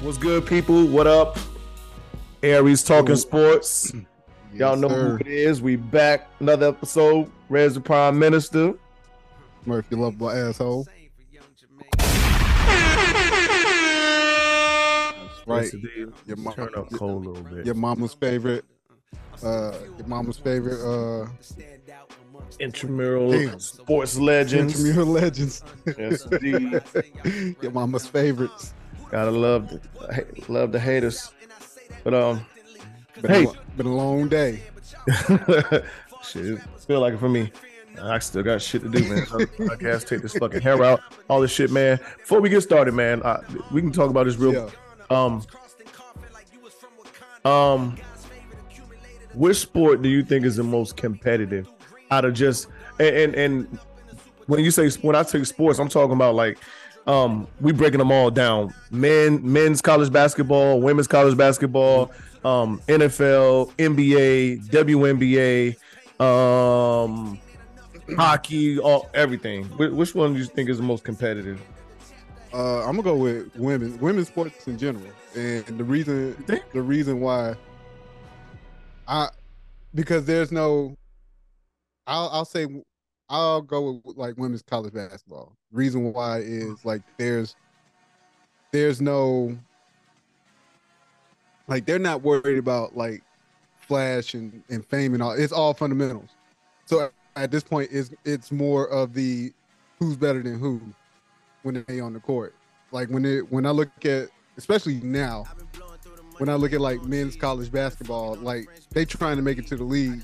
What's good, people? What up? Aries talking Ooh. sports. Y'all know sir. who it is. We back another episode. Rez the Prime Minister. Murphy love my asshole. That's right. Yes. Your, mo- Turn up cold a little bit. your mama's favorite. Uh, your mama's favorite. Uh, Intramural Damn. sports legends. Intramural legends. yes, indeed. your mama's favorites. Gotta love the love the haters. But um, Been, Hey. a, been a long day. shit, it feel like it for me. I still got shit to do, man. I guess take this fucking hair out, all this shit, man. Before we get started, man, I, we can talk about this real. Yeah. Um, um, which sport do you think is the most competitive out of just and and, and when you say when I say sports, I'm talking about like um we breaking them all down. Men, men's college basketball, women's college basketball, um, NFL, NBA, WNBA, um, hockey, all everything. Wh- Which one do you think is the most competitive? Uh, I'm gonna go with women, women's sports in general, and the reason, the reason why, I, because there's no, I'll, I'll say, I'll go with like women's college basketball. Reason why is like there's, there's no, like they're not worried about like flash and, and fame and all. It's all fundamentals. So at this point, it's it's more of the who's better than who when they on the court. Like when it when I look at especially now, when I look at like men's college basketball, like they trying to make it to the league.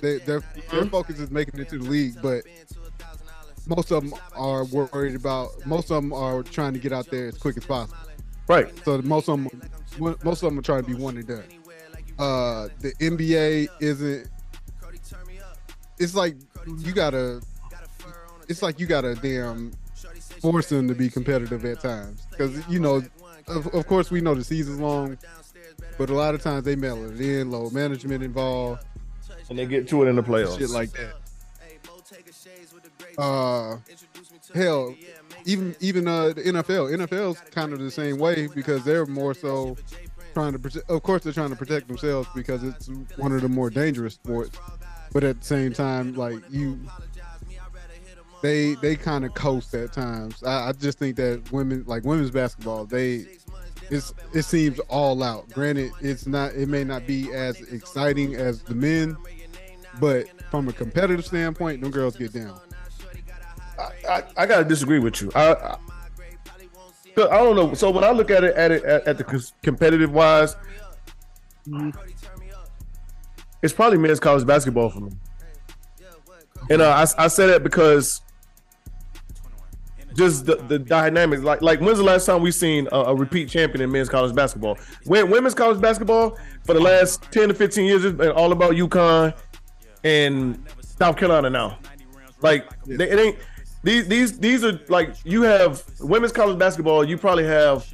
They, their their focus is making it to the league, but most of them are worried about. Most of them are trying to get out there as quick as possible. Right. So most of them, most of them are trying to be one and done. Uh, the NBA isn't. It's like you gotta. It's like you gotta damn force them to be competitive at times because you know, of, of course we know the season's long, but a lot of times they mail it in, low management involved, And they get to it in the playoffs. shit like that. Uh, hell, even even uh the NFL, NFL's kind of the same way because they're more so trying to protect. Of course, they're trying to protect themselves because it's one of the more dangerous sports. But at the same time, like you, they they kind of coast at times. I, I just think that women, like women's basketball, they it's it seems all out. Granted, it's not. It may not be as exciting as the men, but from a competitive standpoint, them girls get down. I, I, I gotta disagree with you. I, I I don't know. So when I look at it at it at, at the competitive wise, it's probably men's college basketball for me. And uh, I I say that because just the, the dynamics. Like like when's the last time we seen a, a repeat champion in men's college basketball? When women's college basketball for the last ten to fifteen years has been all about UConn and South Carolina now. Like they, it ain't these these these are like you have women's college basketball. You probably have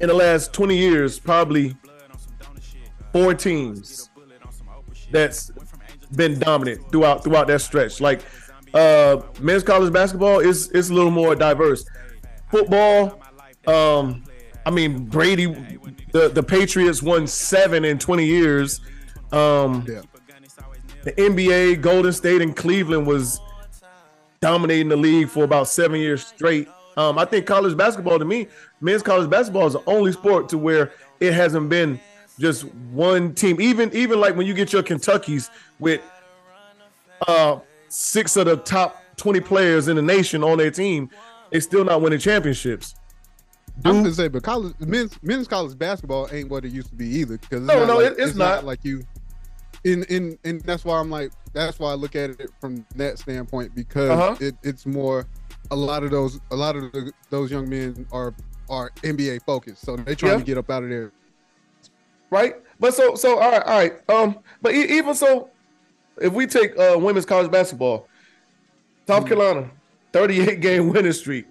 in the last twenty years probably four teams that's been dominant throughout throughout that stretch. Like uh men's college basketball is is a little more diverse. Football, um, I mean Brady, the the Patriots won seven in twenty years. Um, Yeah. the NBA, Golden State, and Cleveland was dominating the league for about seven years straight. Um, I think college basketball to me, men's college basketball is the only sport to where it hasn't been just one team. Even even like when you get your Kentuckies with uh six of the top 20 players in the nation on their team, they still not winning championships. I was gonna say, but college men's men's college basketball ain't what it used to be either. Because No, no, it- it's not. like you. In in and that's why I'm like that's why I look at it from that standpoint because Uh-huh. it, it's more a lot of those a lot of the, those young men are are NBA focused, so they're trying Yeah. to get up out of there. right? But so so all right, all right. Um, but e- even so, if we take uh women's college basketball, South Mhm. Carolina, 38 game winning streak.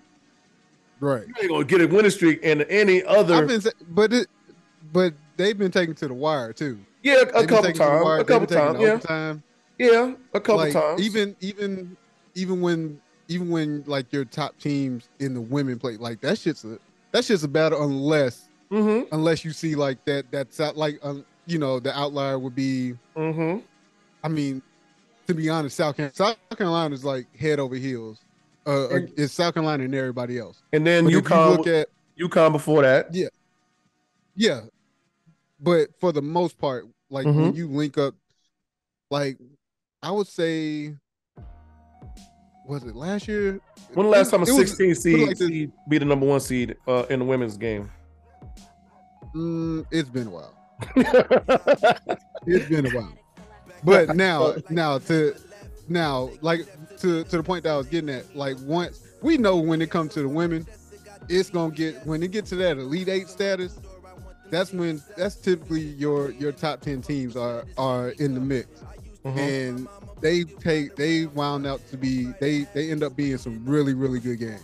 Right. You ain't gonna get a winning streak in any other. I've been, sa- but it, but they've been taken to the wire too. Yeah, a couple taken to the times, a couple times. Yeah, yeah, a couple like, times. Even even even when even when like your top teams in the women play, like that shit's a that shit's a battle unless Mm-hmm. unless you see like that that's out like um, you know the outlier would be Mm-hmm. I mean to be honest South Carolina South Carolina is like head over heels. Uh, And- it's South Carolina and everybody else. And then But if you UConn, look at UConn before that. Yeah, yeah. But for the most part, like when Mhm. you link up, like I would say, was it last year? When the last time a It was- 16 seed, like seed be the number one seed uh, in the women's game? Mm, it's been a while. It's been a while. But now, now to now, like to to the point that I was getting at, like once we know when it comes to the women, it's gonna get when it gets to that elite eight status. That's when that's typically your your top ten teams are are in the mix. Mhm. and they take they wound out to be they they end up being some really really good games.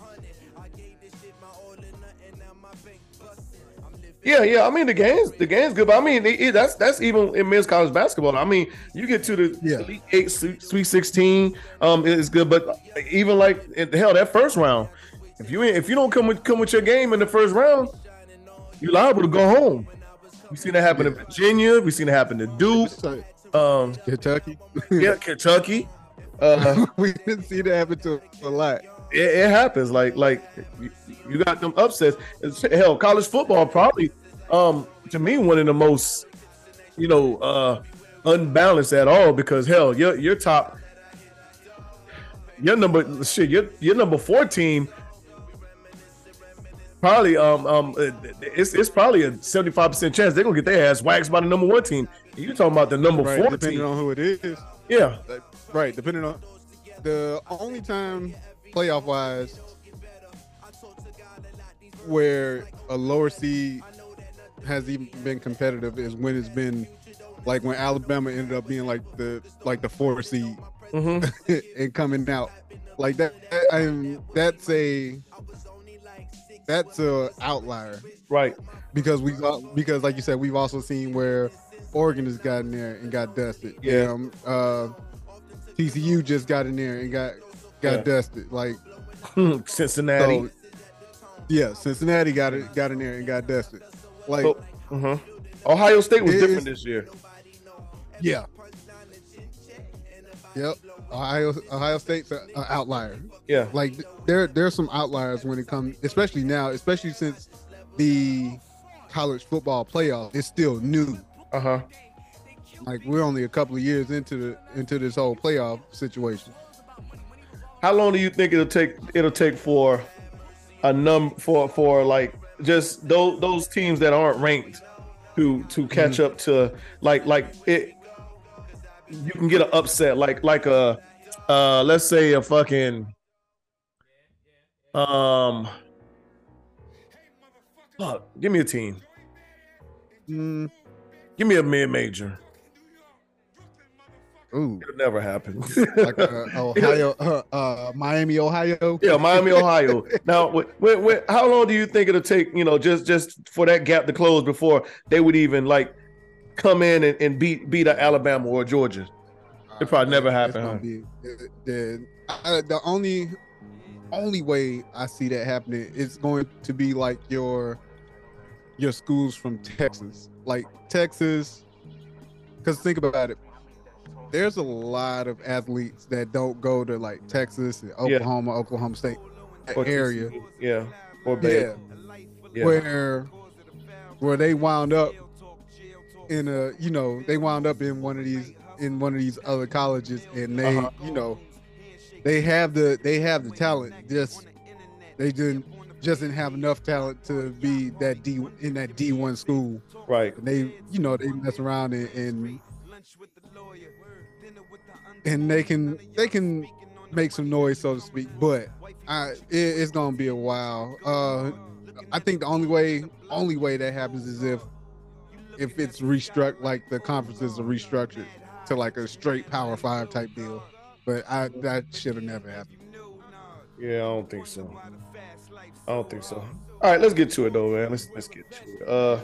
Yeah, yeah. I mean, the game's the game's good, but I mean, it, it- that's that's even in men's college basketball. I mean, you get to the Yeah. Elite Eight, Sweet Sweet Sixteen, um, it's good. But even like hell, that first round, if you if you don't come with come with your game in the first round, you're liable to go home. We've seen that happen in Virginia. We've seen it happen to Duke, um, Kentucky, yeah, Kentucky. Uh, we didn't see that happen to a lot. it, it happens. Like like you, you got them upsets. It's, hell, college football probably um to me one of the most you know uh unbalanced at all because hell, your your top your number shit your your number four team probably um um it's it's probably a seventy five percent chance they're gonna get their ass waxed by the number one team. You talking about the number Right, four depending team? on who it is. yeah, Right, depending on the only time playoff wise where a lower seed has even been competitive is when it's been like when Alabama ended up being like the like the four seed hmm and coming out like that. And that's a that's a outlier right. because we got because like you said we've also seen where Oregon has gotten there and got dusted. Yeah. Um, uh, TCU just got in there and got got Yeah. dusted. Like Cincinnati. so, yeah, Cincinnati got it got in there and got dusted. Like So- Mhm. Ohio State was different this year. yeah, yep. Ohio Ohio State's an outlier. Yeah. like th- there there's some outliers when it comes especially now especially since the college football playoff is still new Uh huh. like we're only a couple of years into the into this whole playoff situation How long do you think it'll take? It'll take for a num for for like just those those teams that aren't ranked to to catch up to like like it. You can get an upset like like a uh let's say a fucking um. Fuck, give me a team. Mm, Give me a mid major. ooh It'll never happen. like uh, ohio uh, uh miami ohio Yeah, Miami, Ohio. now, when, when, when, how long do you think it'll take? You know, just just for that gap to close before they would even like come in and, and beat beat Alabama or Georgia? It probably never happened, huh? be- the, the, the only only way i see that happening is going to be like your your schools from texas like texas because think about it there's a lot of athletes that don't go to like texas and Yeah. oklahoma oklahoma state Or area yeah, or yeah. Yeah, where where they wound up in a you know they wound up in one of these in one of these other colleges and they Uh-huh. you know they have the they have the talent just they didn't just didn't have enough talent to be that D in that D1 school right. and they you know they mess around and, and and they can they can make some noise, so to speak. But I, it, it's gonna be a while. Uh, I think the only way, only way that happens is if, if it's restruct like the conferences are restructured to like a straight Power Five type deal. But I that should have never happened. Yeah, I don't think so. I don't think so. All right, let's get to it though, man. Let's let's get to it. Uh,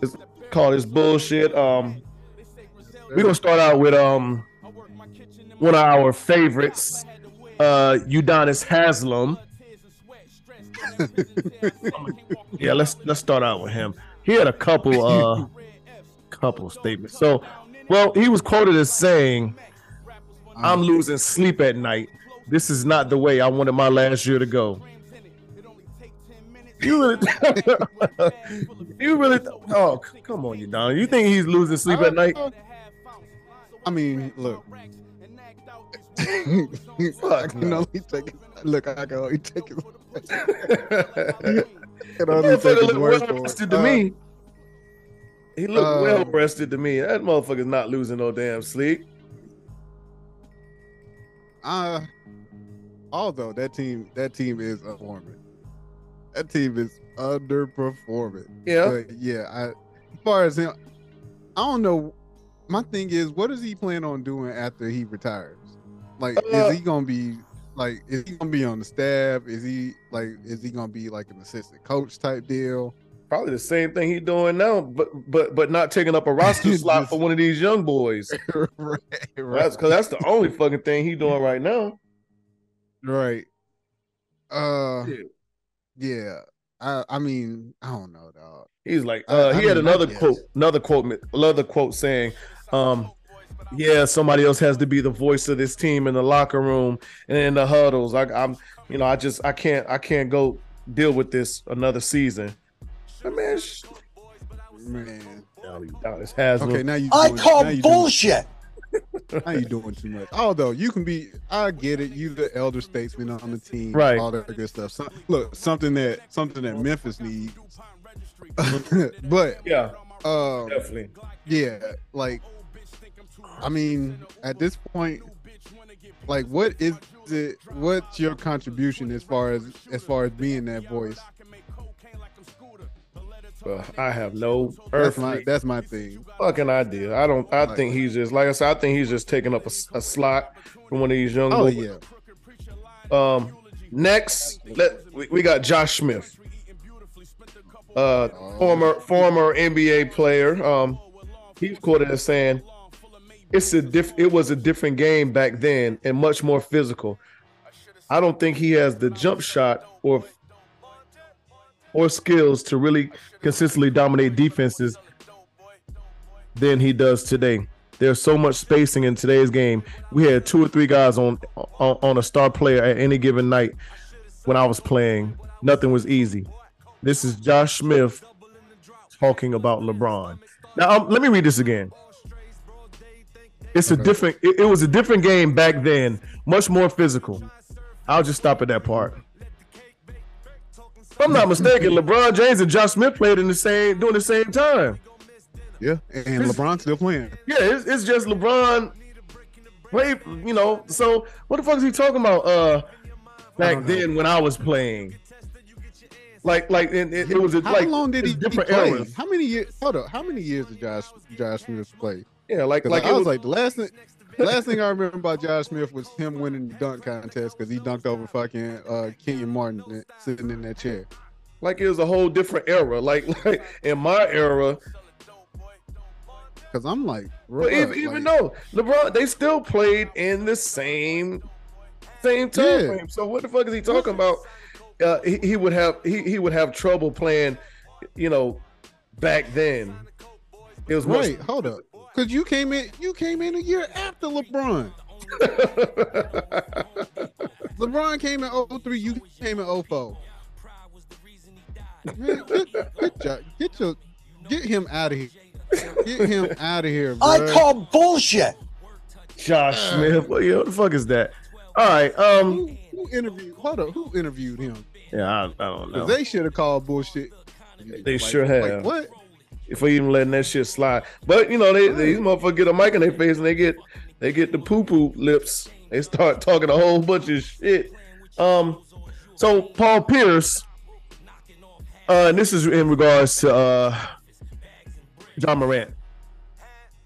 let's call this bullshit. Um, we're gonna start out with um one of our favorites, uh, Udonis Haslem. yeah, let's let's start out with him. He had a couple uh couple statements. So, well, he was quoted as saying, "I'm losing sleep at night. This is not the way I wanted my last year to go." You really, you really, oh, come on, you Don. You think he's losing sleep at night? I mean, look. Fuck, I can no. only take it. Look, I can only take it. That I can only take motherfucker his look word well rested to Uh, me. He looked uh, well rested to me. That motherfucker's not losing no damn sleep. Uh, although that team, that team is underperforming. That team is underperforming. Yeah. But yeah, I, as far as him, I don't know. My thing is, what is he plan on doing after he retires? Like, Uh, is he gonna be like, is he gonna be on the staff? Is he like, is he gonna be like an assistant coach type deal? Probably the same thing he doing now, but but but not taking up a roster slot for one of these young boys. right, That's because that's the only fucking thing he doing right now. right. Uh, yeah. I, I mean, I don't know, dog. He's like, uh, I he had mean, I another quote, another quote, another quote saying, um, yeah, somebody else has to be the voice of this team in the locker room and in the huddles. I, I'm, you know, I just, I can't, I can't go deal with this another season. I mean, sh- Man. this has Okay, now you. I doing- call now bullshit. Doing, now you doing too much. Although you can be, I get it. You the elder statesman on the team, Right. All that good stuff. So, look, something that something that Memphis needs. but yeah, um, definitely. yeah, like, I mean, at this point, like, what is it? What's your contribution as far as as far as being that voice? Well, I have no That's my that's my thing. fucking idea. I don't. I Like- think he's just like I said. I think he's just taking up a slot from one of these young. Oh boys. yeah, Um, next, let we, we got Josh Smith, uh, former former NBA player. Um, he's quoted as saying, "It's a diff. It was a different game back then and much more physical. I don't think he has the jump shot or or skills to really consistently dominate defenses than he does today." There's so much spacing in today's game. We had two or three guys on on, on a star player at any given night when I was playing. Nothing was easy. This is Josh Smith talking about LeBron. Now um, let me read this again. It's a different. It, it was a different game back then, much more physical. I'll just stop at that part. If I'm not mistaken, LeBron James and Josh Smith played in the same during the same time. yeah, and LeBron's still playing. Yeah, it's, it's just LeBron. Wait, you know. So what the fuck is he talking about? Uh, back then when I was playing, like, like it, it, it was a, How like long did he, it's he play? eras. How many years? Hold up. How many years did Josh Josh Smith play? Yeah, like, like I it was was, like the last thing. Last thing I remember about Josh Smith was him winning the dunk contest because he dunked over fucking uh, Kenyon Martin sitting in that chair. like it was a whole different era. Like, like in my era, Because I'm like, but even, even though LeBron, they still played in the same same time Yeah. frame. So what the fuck is he talking about? Uh, he, he would have he, he would have trouble playing, you know, back then. It was right, hold up. Because you came in, you came in a year after LeBron. LeBron came in 03, you came in 04. Man, get, get, your- get your get him out of here. Get him out of here, bro. I call bullshit. Josh Smith. What, yeah, what the fuck is that? All right. Um. who, who interviewed hold up, who interviewed him? Yeah, I, I don't know. They should have called bullshit. They sure have. Like, what? For even letting that shit slide. But you know, they these motherfuckers get a mic in their face and they get they get the poo poo lips. They start talking a whole bunch of shit. Um, so Paul Pierce, uh, and this is in regards to uh, Ja Morant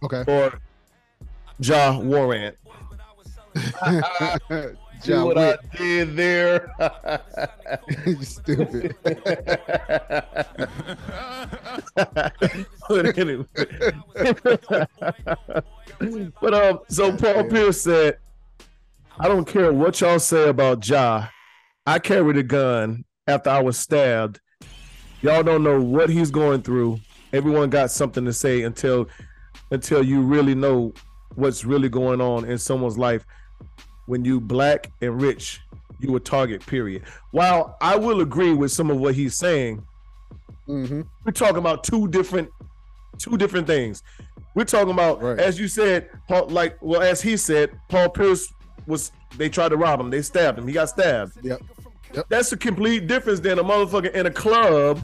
Okay. or Ja Warrant. See what Witt, I did there? you stupid. but anyway. but um, so Paul Pierce said, "I don't care what y'all say about Ja. I carried a gun after I was stabbed. Y'all don't know what he's going through. Everyone got something to say until until you really know what's really going on in someone's life. When you black and rich, you a target. Period. While I will agree with some of what he's saying." hmm we're talking about two different two different things. We're talking about, Right. as you said, Paul, like well, as he said, Paul Pierce was they tried to rob him, they stabbed him, he got stabbed. Yep. That's a complete difference than a motherfucker in a club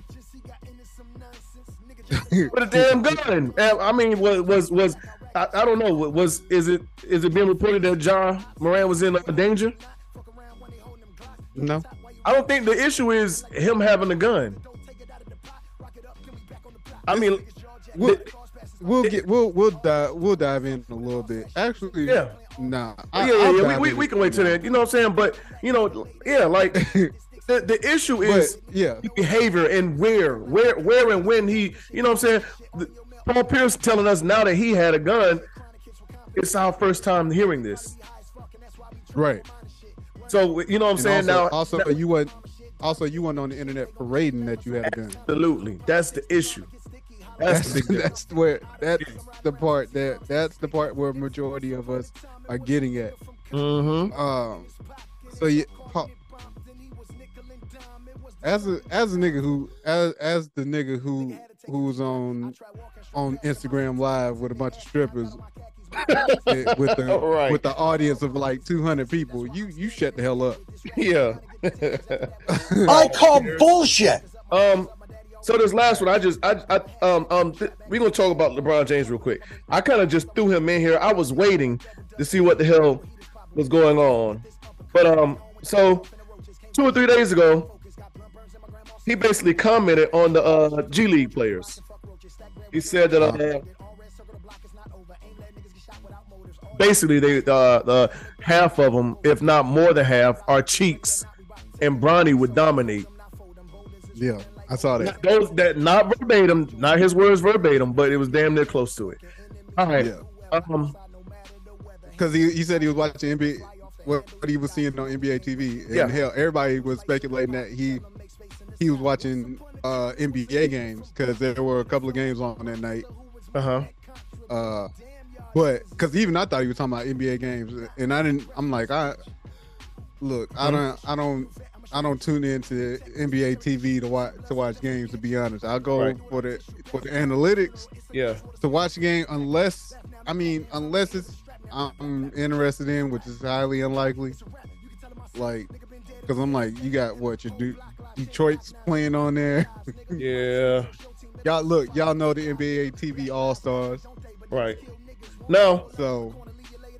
with a damn gun. I mean, was was was I, I don't know. Was is it is it being reported that Ja Morant was in uh, danger? No. I don't think the issue is him having a gun. I mean, We'll, we'll get we'll we'll dive we'll dive in a little bit. Actually, Yeah. Nah. yeah, yeah, yeah. We, we, we can wait till then. You know what I'm saying? But you know, yeah, like the, the issue But is yeah, behavior and where, where, where, and when he. You know what I'm saying? The- Paul Pierce telling us now that he had a gun. It's our first time hearing this. right. So you know what I'm And saying? also, now, also now- you went also you went on the internet parading that you had a gun. absolutely, that's the issue. That's, That's the that's where that's the part that that's the part where majority of us are getting at. Mm-hmm. Um, so yeah, as a as a nigga who as as the nigga who who's on on Instagram live with a bunch of strippers with the Right. with the audience of like 200 people, you you shut the hell up. Yeah. I call bullshit. Um. So this last one, I just, I, I um, um, th- we gonna talk about LeBron James real quick. I kind of just threw him in here. I was waiting to see what the hell was going on, but um, so two or three days ago, he basically commented on the uh, G League players. He said that uh, basically they uh, the half of them, if not more than half, are cheeks, and Bronny would dominate. Yeah, I saw that. Not those that not verbatim, not his words verbatim, but it was damn near close to it. All right. Yeah. Um, because he, he said he was watching NBA, what, what he was seeing on NBA TV, and Yeah. hell, everybody was speculating that he he was watching uh, NBA games because there were a couple of games on that night. uh huh. Uh, but because even I thought he was talking about NBA games, and I didn't. I'm like, I look, I don't, I don't, I don't tune into NBA TV to watch to watch games. To be honest, I'll go Right. for the for the analytics Yeah. to watch a game unless I mean unless it's I'm interested in, which is highly unlikely. Like, because I'm like, you got what your De- Detroit's playing on there. Yeah. y'all look, y'all know the NBA TV All Stars, Right. Now so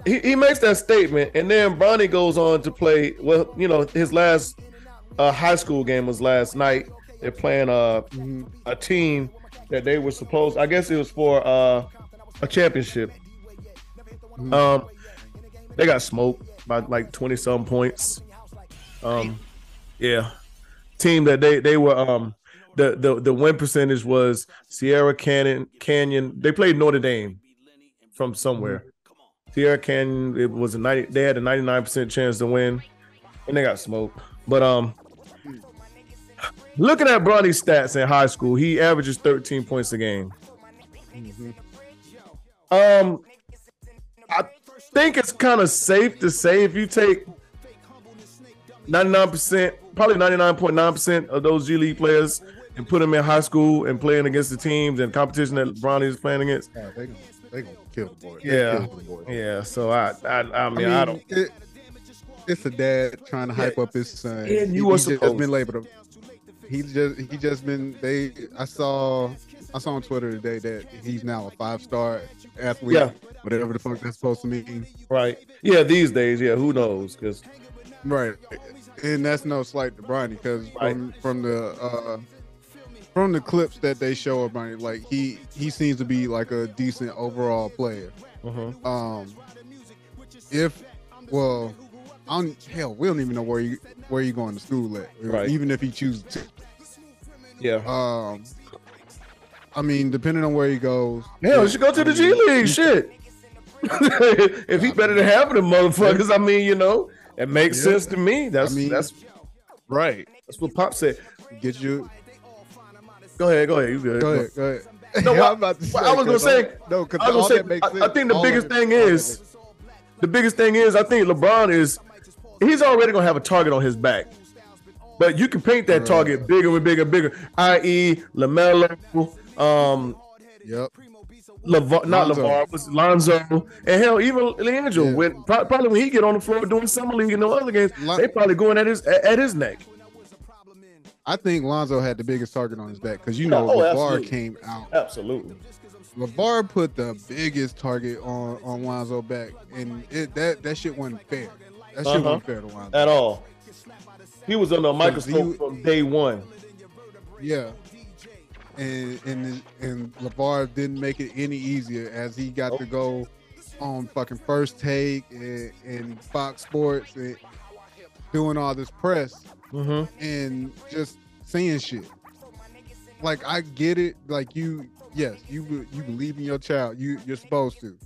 he, he makes that statement, and then Bronny goes on to play. Well, you know, his last uh, high school game was last night. They're playing a mhm, a team that they were supposed. I guess it was for uh, a championship. Mhm. Um, they got smoked by like twenty some points. Um, yeah, team that they they were um the the the win percentage was Sierra Canyon Canyon. They played Notre Dame from somewhere. Sierra Canyon. It was a ninety. They had a ninety nine percent chance to win, and they got smoked. But um. Looking at Bronny's stats in high school, he averages 13 points a game. mhm. Um, I think it's kind of safe to say if you take 99%, probably 99.9% of those G League players and put them in high school and playing against the teams and competition that Bronny is playing against. Yeah, they gonna they gonna kill the boy. Yeah. the boy. Yeah, so I, I, I mean, I, don't. It, it's a dad trying to hype up his son. And you He- were he's just supposed been labeled. A, he's just he just been they. I saw I saw on Twitter today that he's now a five star athlete. Yeah. Whatever the fuck that's supposed to mean. Right. Yeah. These days, yeah. Who knows? Because Right. And that's no slight to Bronny because from from the uh from the clips that they show of Bronny, like he he seems to be like a decent overall player. Mhm. Um if well I don't hell, we don't even know where you where you going to school at. Right. Even if he chooses to. yeah. Um I mean, depending on where he goes. Hell, you should go to the G League. Shit. if he better than half of them motherfuckers, I mean, you know, it makes Yeah. sense to me. That's I mean- that's Right. that's what Pop said. Get you Go ahead, go ahead. You good? go ahead, go ahead. No, Yeah, what- I'm about to what I was gonna say- no, because I was gonna say, makes I. I think the All biggest thing is the biggest thing is I think LeBron is he's already gonna have a target on his back. But you can paint that Right. target bigger and bigger and bigger, i.e. LaMelo, um, Yep. LaVar, not Lonzo. LaVar, was Lonzo, and hell, even Leandro. Yeah. When probably when he get on the floor doing summer league and no other games, Lon- they probably going at his at, at his neck. I think Lonzo had the biggest target on his back because you know Oh, LaVar absolutely. came out. Absolutely. LaVar put the biggest target on on Lonzo back, and it that that shit wasn't fair. That shit Uh-huh. wasn't fair to Lonzo. At all. He was under a microscope he- from day one. Yeah. And and and LaVar didn't make it any easier as he got to go on fucking first take and, and Fox Sports and doing all this press Mm-hmm. and just saying shit. Like I get it. Like you, yes, you you believe in your child. You you're supposed to,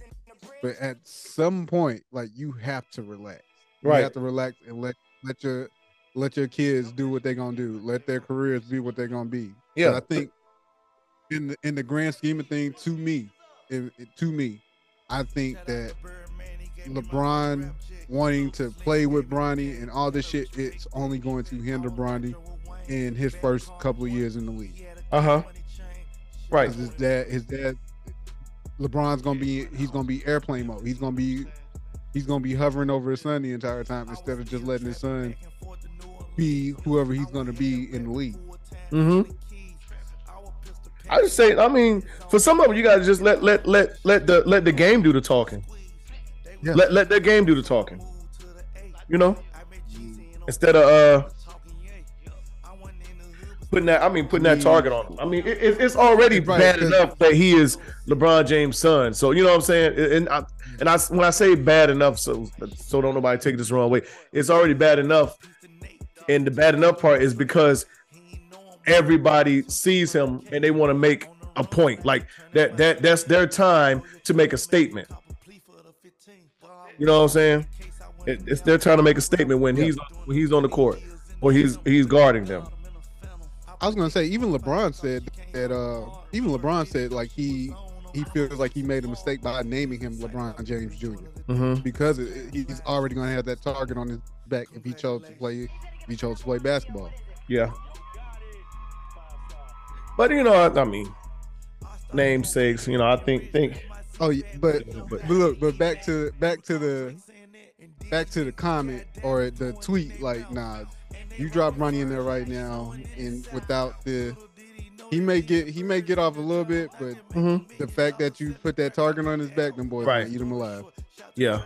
but at some point, like you have to relax. Right. You have to relax and let let your let your kids do what they're gonna do. Let their careers be what they're gonna be. Yeah. I think in the in the grand scheme of things, to me, it, it- to me, I think that LeBron wanting to play with Bronny and all this shit, it's only going to hinder Bronny in his first couple of years in the league. Uh huh. Right. His dad, his dad, LeBron's gonna be he's gonna be airplane mode. He's gonna be he's gonna be hovering over his son the entire time instead of just letting his son be whoever he's gonna be in the league. Mm-hmm. I just say, I mean, for some of them, you gotta just let let let let the let the game do the talking. Yeah. Let let the game do the talking. You know, instead of uh putting that. I mean, putting that target on him. I mean, it, it- it's already Right, bad enough that he is LeBron James' son. So you know what I'm saying. And I, and I when I say bad enough, so so don't nobody take this the wrong way. It's already bad enough, and the bad enough part is because everybody sees him and they want to make a point like that that that's their time to make a statement you know what i'm saying it, it's their time to make a statement when he's when he's on the court or he's he's guarding them I was gonna say even LeBron said that uh even LeBron said like he he feels like he made a mistake by naming him LeBron James Jr. mm-hmm. because it, he's already gonna have that target on his back if he chose to play if he chose to play basketball. yeah but you know I, I mean namesakes you know i think think Oh, yeah, but but but look, but back to back to the back to the comment or the tweet. Like, nah, you drop Bronny in there right now, and without the, he may get he may get off a little bit, but Mhm. the fact that you put that target on his back, them boys right. eat him alive. Yeah.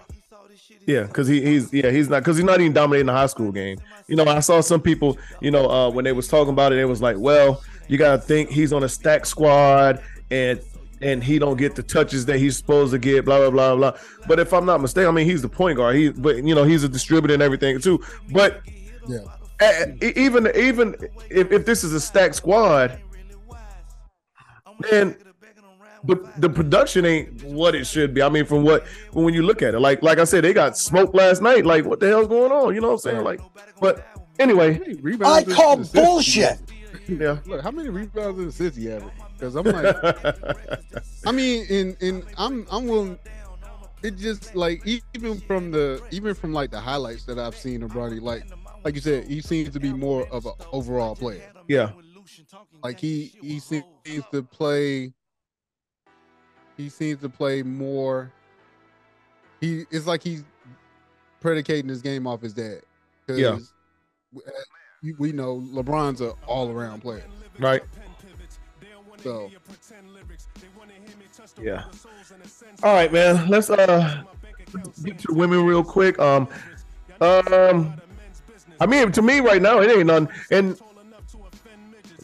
Yeah, because he, he's yeah he's not because he's not even dominating the high school game. You know, I saw some people, you know, uh, when they was talking about it, it was like, well, you gotta think he's on a stack squad and and he don't get the touches that he's supposed to get, blah blah blah blah. But if I'm not mistaken, I mean he's the point guard. He but you know he's a distributor and everything too. But Yeah. even even if, if this is a stacked squad, then but the production ain't what it should be. I mean, from what when you look at it, like like I said, they got smoked last night. Like, what the hell's going on? You know what I'm saying? Like, but anyway, I call bullshit. yeah. Look, how many rebounds and assists he average? Because I'm like, I mean, and and I'm I'm willing. It just like even from the even from like the highlights that I've seen of Bronny, like like you said, he seems to be more of an overall player. yeah, Like he he seems to play. He seems to play more. He it's like he's predicating his game off his dad. Yeah. We- know LeBron's an all around player. right. So Yeah. All right, man. Let's uh get to women real quick. Um, um, I mean, to me right now, it ain't none. And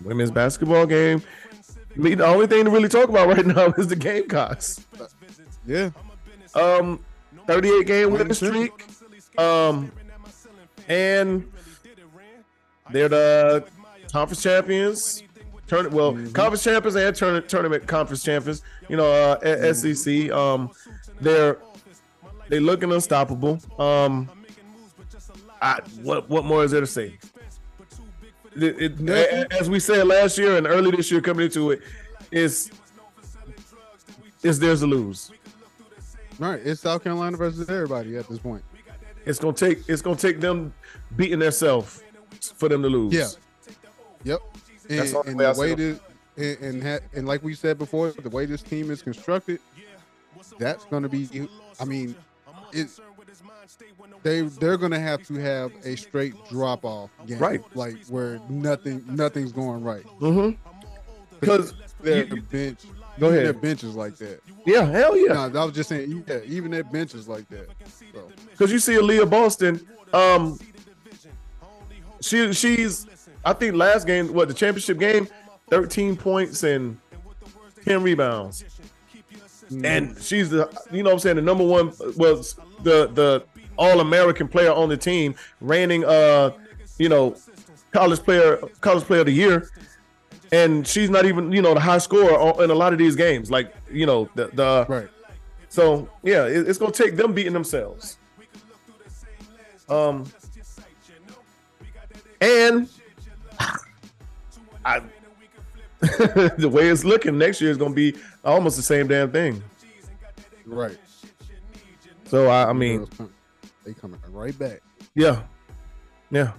women's basketball game. I mean, the only thing to really talk about right now is the Gamecocks. yeah, Um, 38 game winning streak. Um, and they're the conference champions. Turn well, conference champions and tournament tournament conference champions. You know, uh, a- SEC. Um, they're they looking unstoppable. Um, I, what what more is there to say? It- it- as we said last year and early this year, coming into it, is is theirs to lose. right. It's South Carolina versus everybody at this point. It's gonna take it's gonna take them beating themselves for them to lose. Yeah. Yep. And, That's the and way the way this and and, ha- and like we said before, the way this team is constructed, that's going to be. I mean, it. They they're going to have to have a straight drop off game, Right. Like where nothing nothing's going right. Mm-hmm. Because Their you- bench, Go ahead. Their benches like that. yeah, hell yeah. No, I was just saying, yeah, even their benches like that. So Because you see Aaliyah Boston, um, she she's I think last game, what the championship game, thirteen points and ten rebounds, and she's the you know what I'm saying the number one was the the All American player on the team, reigning uh you know college player college player of the year. And she's not even, you know, the high scorer in a lot of these games. Like, you know, the, the right. so yeah, it- it's gonna take them beating themselves. Um, and I, the way it's looking next year is gonna be almost the same damn thing. Right. So I, I mean, they coming right back. yeah, yeah.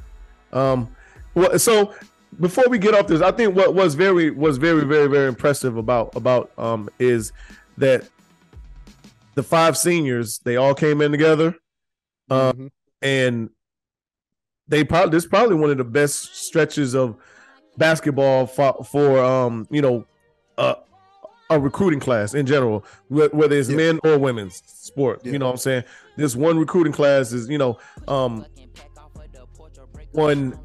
Um, well, so before we get off this, I think what was very was very very very impressive about about um is that the five seniors they all came in together. Uh, Mhm. and they probably this is probably one of the best stretches of basketball for, for um you know uh, a recruiting class in general whether it's Yeah. men or women's sport Yeah. you know what i'm saying this one recruiting class is you know um won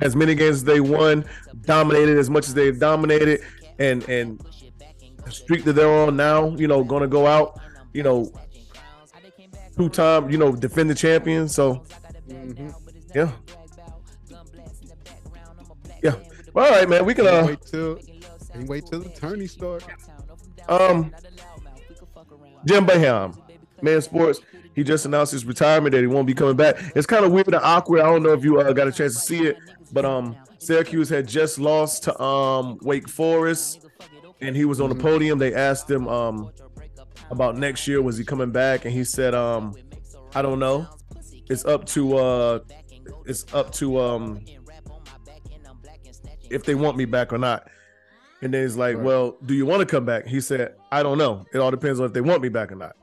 as many games as they won dominated as much as they dominated and and the streak that they're on now you know gonna go out you know two time you know defend the champion so Mhm. Yeah. Yeah. Well, all right, man. We can Can't uh wait till can't wait till the tourney start. um Jim Boeheim, man sports. He just announced his retirement that he won't be coming back. It's kind of weird and awkward. I don't know if you uh, got a chance to see it, but um Syracuse had just lost to um Wake Forest and he was on the podium. They asked him um about next year was he coming back and he said um I don't know. It's up to uh it's up to um if they want me back or not. And then he's like, Right. Well, do you want to come back? He said, I don't know. It all depends on if they want me back or not.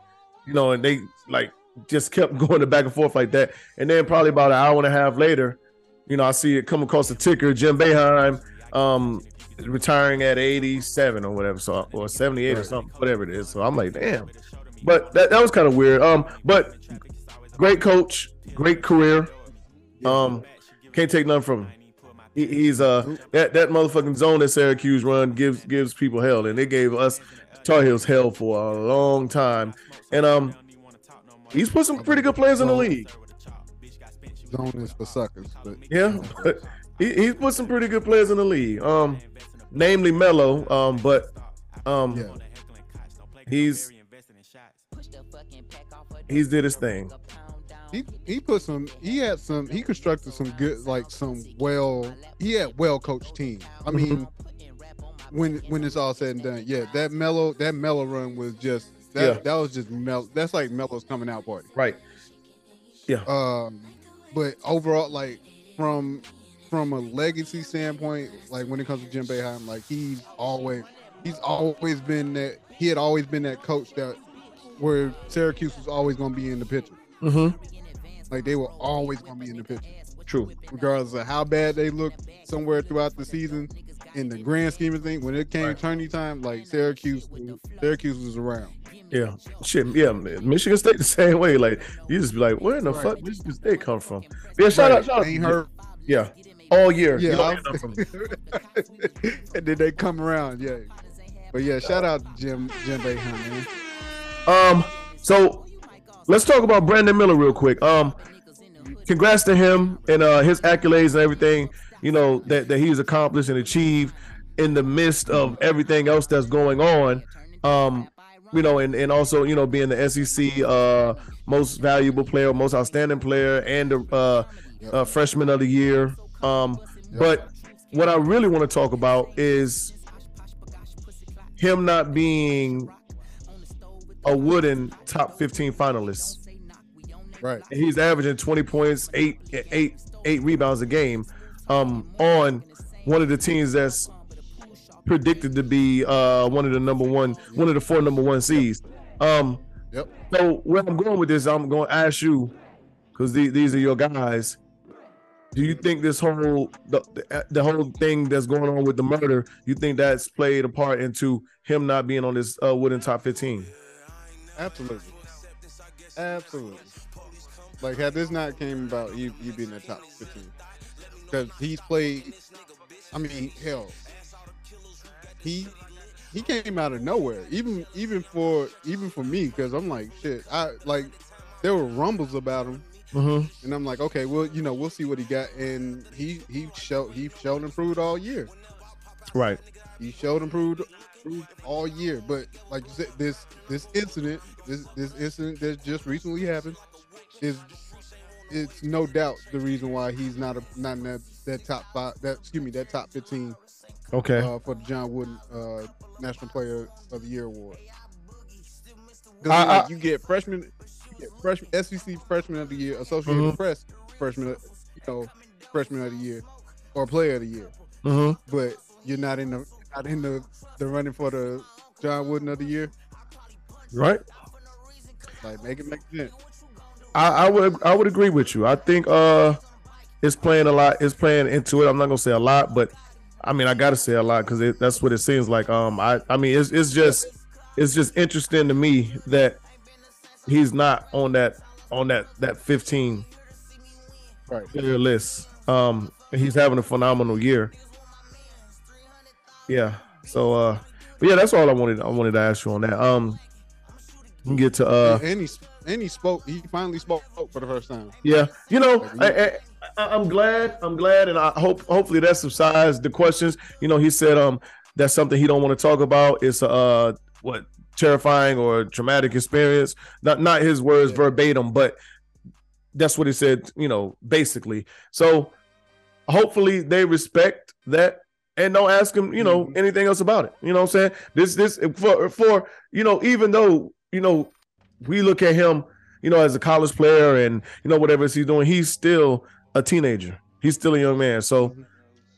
You know, and they like just kept going back and forth like that. And then probably about an hour and a half later, you know, I see it come across the ticker, Jim Boeheim um retiring at 87 or whatever, so or 78 or something, whatever it is. So I'm like, damn. But that, that was kind of weird. Um, but great coach, great career. Um, can't take none from him. He, he's uh that that motherfucking zone that Syracuse run gives gives people hell, and they gave us Tar Heels hell for a long time. And um, he's put some pretty good players in the league. Zone is for suckers, but Yeah, but he, he's put some pretty good players in the league. Um, namely Melo. Um, but um, yeah. he's he's did his thing. He he put some he had some he constructed some good like some well he had well coached team. I Mm-hmm. mean when when it's all said and done, yeah, that Melo that Melo run was just that Yeah. that was just mel that's like Melo's coming out party. Right. Yeah. Um but overall like from from a legacy standpoint, like when it comes to Jim Boeheim, like he's always he's always been that he had always been that coach that where Syracuse was always gonna be in the picture. Mm-hmm. Like they were always gonna be in the picture. True. regardless of how bad they look somewhere throughout the season, in the grand scheme of things, when it came Right. tourney time, like Syracuse, Syracuse was around. Yeah, shit. Yeah, man. Michigan State the same way. Like you just be like, where in the Right. fuck Michigan State come from? Yeah, shout out, Right. shout out. Ain't heard. Yeah, all year. Yeah, You don't I hear nothing from- and then they come around, yeah. But yeah, shout out to Jim Jim Boeheim, man. Um, so let's talk about Brandon Miller real quick. Um, congrats to him and uh his accolades and everything. You know that that he's accomplished and achieved in the midst of everything else that's going on. Um, you know, and and also you know being the SEC uh most valuable player, most outstanding player, and the uh, uh freshman of the year. Um, but what I really want to talk about is him not being a wooden top 15 finalist. Right. And he's averaging 20 points, eight, eight, eight rebounds a game um, on one of the teams that's predicted to be uh, one of the number one, one of the four number one seeds. Um, Yep. so where I'm going with this, I'm going to ask you because these are your guys. Do you think this whole the, the whole thing that's going on with the murder? You think that's played a part into him not being on this uh, wooden top 15? Absolutely. Absolutely. Like had this not came about, you you be in the top fifteen. Because he's played I mean, hell. He he came out of nowhere. Even even for even for me, because I'm like, shit, I like there were rumbles about him. Mm-hmm. And I'm like, okay, well, you know, we'll see what he got. And he he showed he showed improved all year. Right. He showed improved, improved all year. But like you said, this this incident, this this incident that just recently happened, is it's no doubt the reason why he's not a not in that, that top five that excuse me that top fifteen Okay. uh, for the John Wooden uh, National Player of the Year award. I- like, I- you get freshman, you get freshman SEC Freshman of the Year, Associated Mhm. Press Freshman, you know, Freshman of the Year, or Player of the Year, mm-hmm. but you're not in the not in the the running for the John Wooden of the Year. Right. Like, make it make sense. I, I would I would agree with you. I think uh it's playing a lot. It's playing into it. I'm not gonna say a lot, but I mean I gotta say a lot because that's what it seems like. Um, I I mean it's it's just it's just interesting to me that he's not on that on that that 15 Right. list. Um, he's having a phenomenal year. Yeah. So uh, but yeah, that's all I wanted. I wanted to ask you on that. Um, get to uh. and he and he spoke. He finally spoke for the first time. Yeah, you know, I, I'm glad. I'm glad, and I hope hopefully that subsides the questions. You know, he said um that's something he don't want to talk about. It's uh what terrifying or traumatic experience. Not not his words verbatim, but that's what he said. You know, basically. So hopefully they respect that and don't ask him. You know Mhm. anything else about it. You know what I'm saying? This this for for you know even though you know we look at him you know, as a college player and you know whatever he's doing, he's still a teenager. He's still a young man. So Mhm.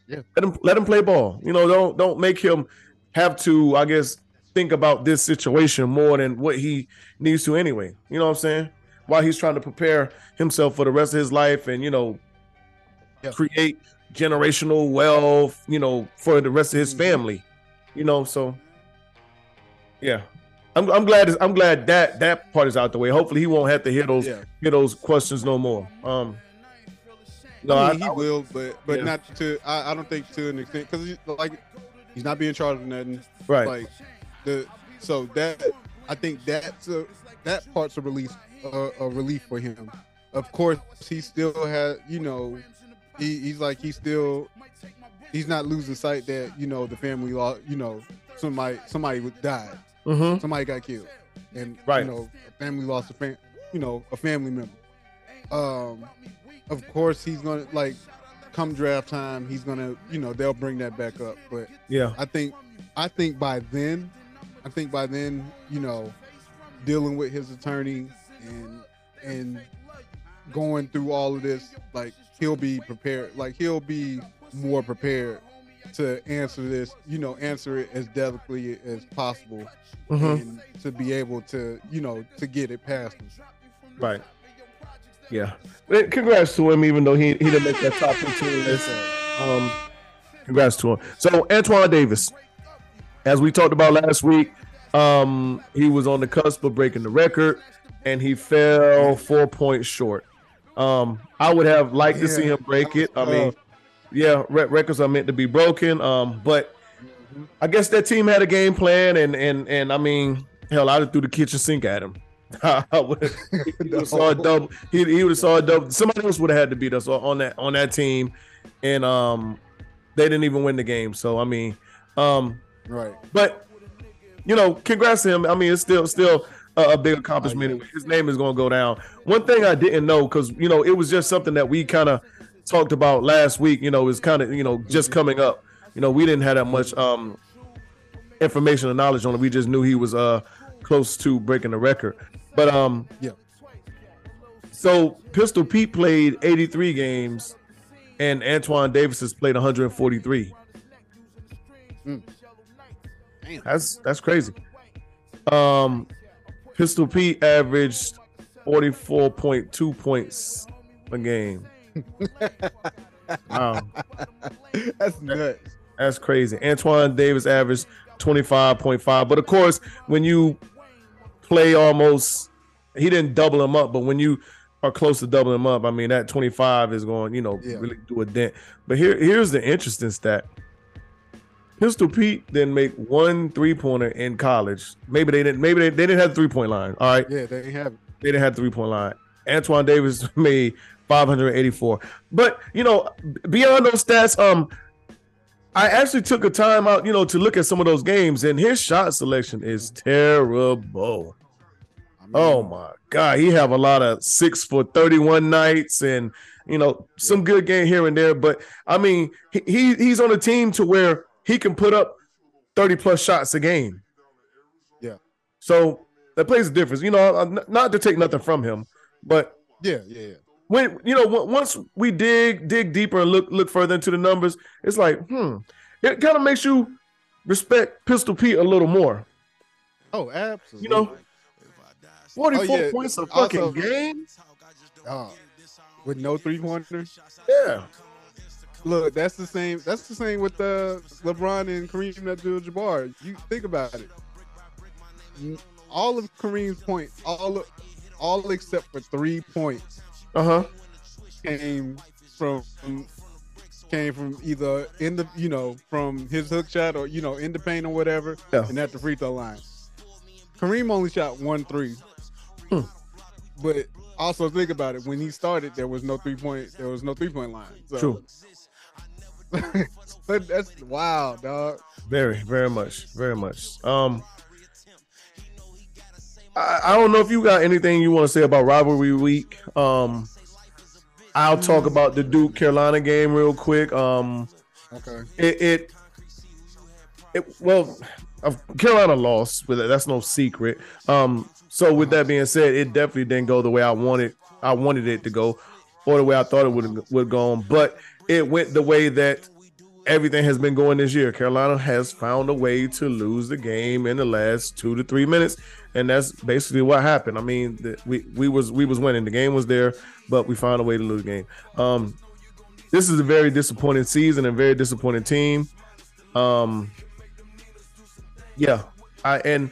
Yeah. let him let him play ball. You know, don't don't make him have to, I guess, think about this situation more than what he needs to anyway. You know what I'm saying? While he's trying to prepare himself for the rest of his life and you know Yeah. create generational wealth, you know, for the rest of his Mhm. family. You know, so yeah. I'm, I'm glad I'm glad that that part is out the way. Hopefully he won't have to hear those Yeah. hear those questions no more. Um, no, I I, he I- will, but but Yeah. not to. I, I don't think to an extent because he's like he's not being charged with nothing. right, Like the so that I think that's a that part's a relief a, a relief for him. Of course, he still has you know he, he's like he's still he's not losing sight that you know the family lost you know somebody somebody would die. Hmm somebody got killed. And Right. you know a family lost a fam- you know a family member. Um of course he's gonna like come draft time he's gonna you know they'll bring that back up. But yeah, i think i think by then i think by then you know dealing with his attorney and and going through all of this like he'll be prepared like he'll be more prepared to answer this you know answer it as delicately as possible hmm and to be able to, you know, to get it past him. right, yeah. But congrats to him, even though he he didn't make that top fifteen list. Um, Congrats to him. So Antoine Davis, as we talked about last week, um, he was on the cusp of breaking the record, and he fell four points short. Um, I would have liked to see him break it. I mean, yeah, re- records are meant to be broken. Um, but I guess that team had a game plan, and and and I mean, hell, I'd have threw the kitchen sink at him. I would have, he have saw a double. He, he would have saw a double. Somebody else would have had to beat us on that on that team, and um, they didn't even win the game. So I mean, um, Right. but you know, congrats to him. I mean, it's still still a, a big accomplishment. His name is going to go down. One thing I didn't know because you know it was just something that we kind of talked about last week. You know, is kind of you know just coming up. You know, we didn't have that much um information or knowledge on it. We just knew he was uh close to breaking the record. But um, Yeah. so Pistol Pete played 83 games, and Antoine Davis has played 143. Mm. That's that's crazy. Um, Pistol Pete averaged 44.2 points a game. wow, That's nuts. that's crazy. Antoine Davis averaged 25.5. But of course, when you play almost, he didn't double him up, but when you are close to doubling him up, I mean that 25 is going, you know, Yeah. really do a dent. But here, here's the interesting stat. Pistol Pete didn't make one three pointer in college. Maybe they didn't. Maybe they, they didn't have the three point line. All right, Yeah, they have it. they didn't have the three point line. Antoine Davis made 584. But you know, beyond those stats, um, I actually took a time out, you know, to look at some of those games, and his shot selection is terrible. I mean, Oh my god, he have a lot of six for 31 nights and you know some good game here and there. But I mean, he he's on a team to where he can put up 30 plus shots a game. Yeah. So that plays a difference. You know, I'm not- not to take nothing from him, but Yeah, yeah, yeah. when you know once we dig dig deeper and look look further into the numbers, it's like hmm, it kind of makes you respect Pistol Pete a little more. Oh, absolutely. You know, 44 yeah. points a fucking Also- game. Uh, with no three pointers. Yeah. Look, that's the same. That's the same with uh, LeBron and Kareem Abdul-Jabbar. You think about it. All of Kareem's points, all of, all except for three points, Uh huh. came from came from either in the you know from his hook shot or you know in the paint or whatever, Yeah. and at the free throw line. Kareem only shot one three, Hmm. but also think about it. When he started, there was no three point. There was no three point line. So. True. but that's wow, dog. Very, very much, very much. Um, I, I don't know if you got anything you want to say about rivalry week. Um, I'll talk about the Duke Carolina game real quick. Um, Okay. it, it, it well, Carolina lost, but that's no secret. Um, so with that being said, it definitely didn't go the way I wanted. I wanted it to go, or the way I thought it would would have gone. But it went the way that everything has been going this year. Carolina has found a way to lose the game in the last two to three minutes, and that's basically what happened. I mean, the, we we was we was winning. The game was there, but we found a way to lose the game. Um, this is a very disappointing season and very disappointing team. Um, yeah, I and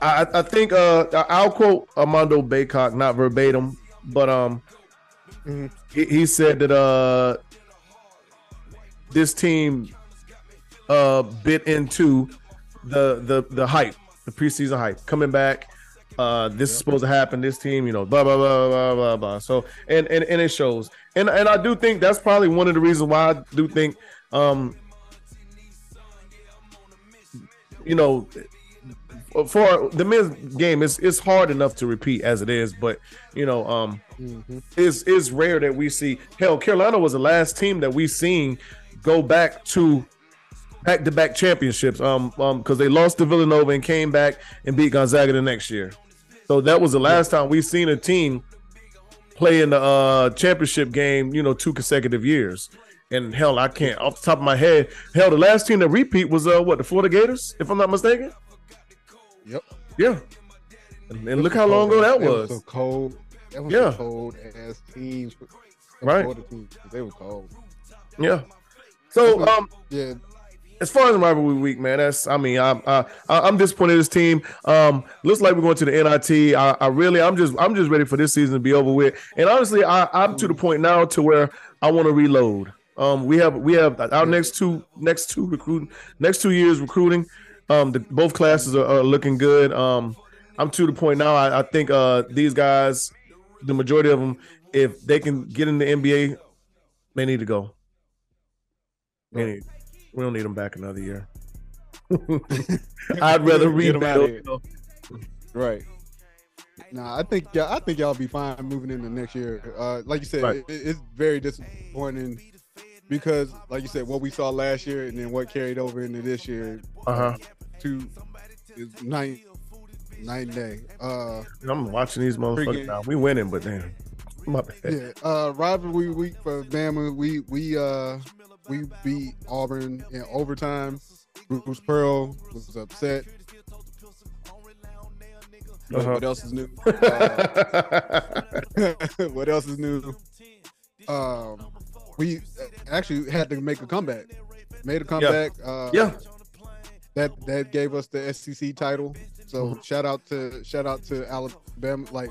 I I think uh I'll quote Armando Bacot, not verbatim, but um Mhm. he, he said that uh this team uh bit into the the the hype, the preseason hype coming back. Uh, this is supposed to happen. This team, you know, blah blah blah blah blah blah. So and and and it shows. And and I do think that's probably one of the reasons why I do think um you know for the men's game it's it's hard enough to repeat as it is but you know um Mhm. it's it's rare that we see hell carolina was the last team that we seen go back to back to back championships um um because they lost to villanova and came back and beat gonzaga the next year. So that was the last time we seen a team play in the uh championship game you know two consecutive years. And hell i can't off the top of my head hell the last team that repeat was uh what the florida gators if i'm not mistaken Yep. yeah and, and look how long ago that was so cold. That was Yeah. cold ass team. Right. Florida team. They were cold. Yeah. So um, Yeah, as far as rivalry week, man, that's I mean, I'm I- I'm disappointed in this team. Um, looks like we're going to the NIT. I, I really, I'm just, I'm just ready for this season to be over with. And honestly, I, I'm to the point now to where I want to reload. Um, we have, we have our next two, next two recruiting, next two years recruiting. Um, the, both classes are, are looking good. Um, I'm to the point now. I, I think uh these guys, the majority of them, if they can get in the NBA, they need to go. They need- we don't need them back another year. I'd rather Get 'em outta rebuild. here. right. Nah, I think y'all, I think y'all be fine moving into next year. Uh, like you said, Right. it, it's very disappointing because, like you said, what we saw last year and then what carried over into this year, Uh huh. two is night night and day. Uh, I'm watching these motherfuckers Freaking- now. We winning, but damn, my bad. yeah. Uh, rivalry week for Bama. We we uh we beat Auburn in overtime. Bruce Pearl was upset. What- Uh-huh. What else is new? Uh, what else is new? Um, we actually had to make a comeback. Made a comeback. Uh, yeah, that that gave us the SEC title. So Mm-hmm. shout out to shout out to Alabama. Like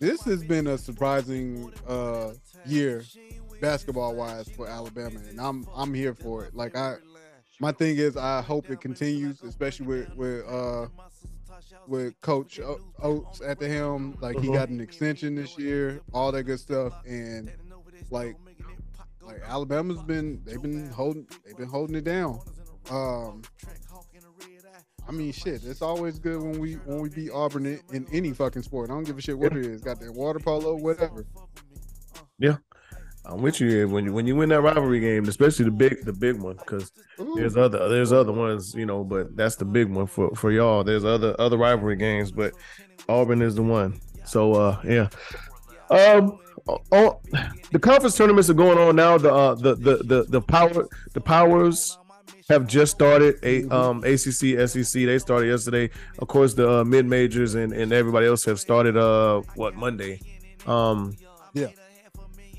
this has been a surprising uh year basketball wise for Alabama, and I'm I'm here for it. Like I, my thing is I hope it continues, especially with with uh with Coach O- Oats at the helm. Like he Mhm. got an extension this year, all that good stuff, and like like Alabama's been they've been holding they've been holding it down. Um, I mean, shit. It's always good when we when we beat Auburn in, in any fucking sport. I don't give a shit what it is. Got that water polo, whatever. Yeah, I'm with you when you when you win that rivalry game, especially the big the big one, because there's other there's other ones, you know, but that's the big one for for y'all. There's other other rivalry games, but Auburn is the one. So uh yeah. Um oh, the conference tournaments are going on now. The uh the the the, the power the powers have just started a um ACC SEC they started yesterday. Of course the uh, mid majors and and everybody else have started uh what Monday. Um Yeah.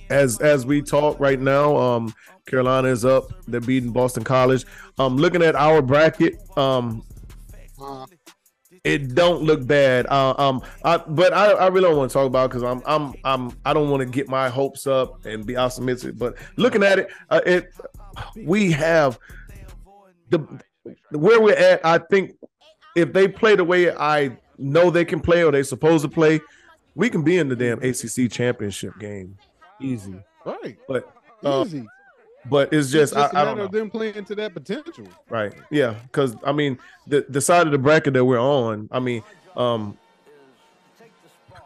as as we talk right now, um, Carolina is up. They're beating Boston College. Um, looking at our bracket, um, Uh, it don't look bad. Uh, um, I, but I, I really don't want to talk about because I'm I'm I'm I don't want to get my hopes up and be optimistic. But looking at it, uh, it we have the where we're at. I think if they play the way I know they can play or they're supposed to play, we can be in the damn ACC championship game, easy. right. But uh, Easy. But it's just, It's just I, a I matter don't know. them playing to that potential. Right. Yeah. Because I mean, the the side of the bracket that we're on, I mean, um,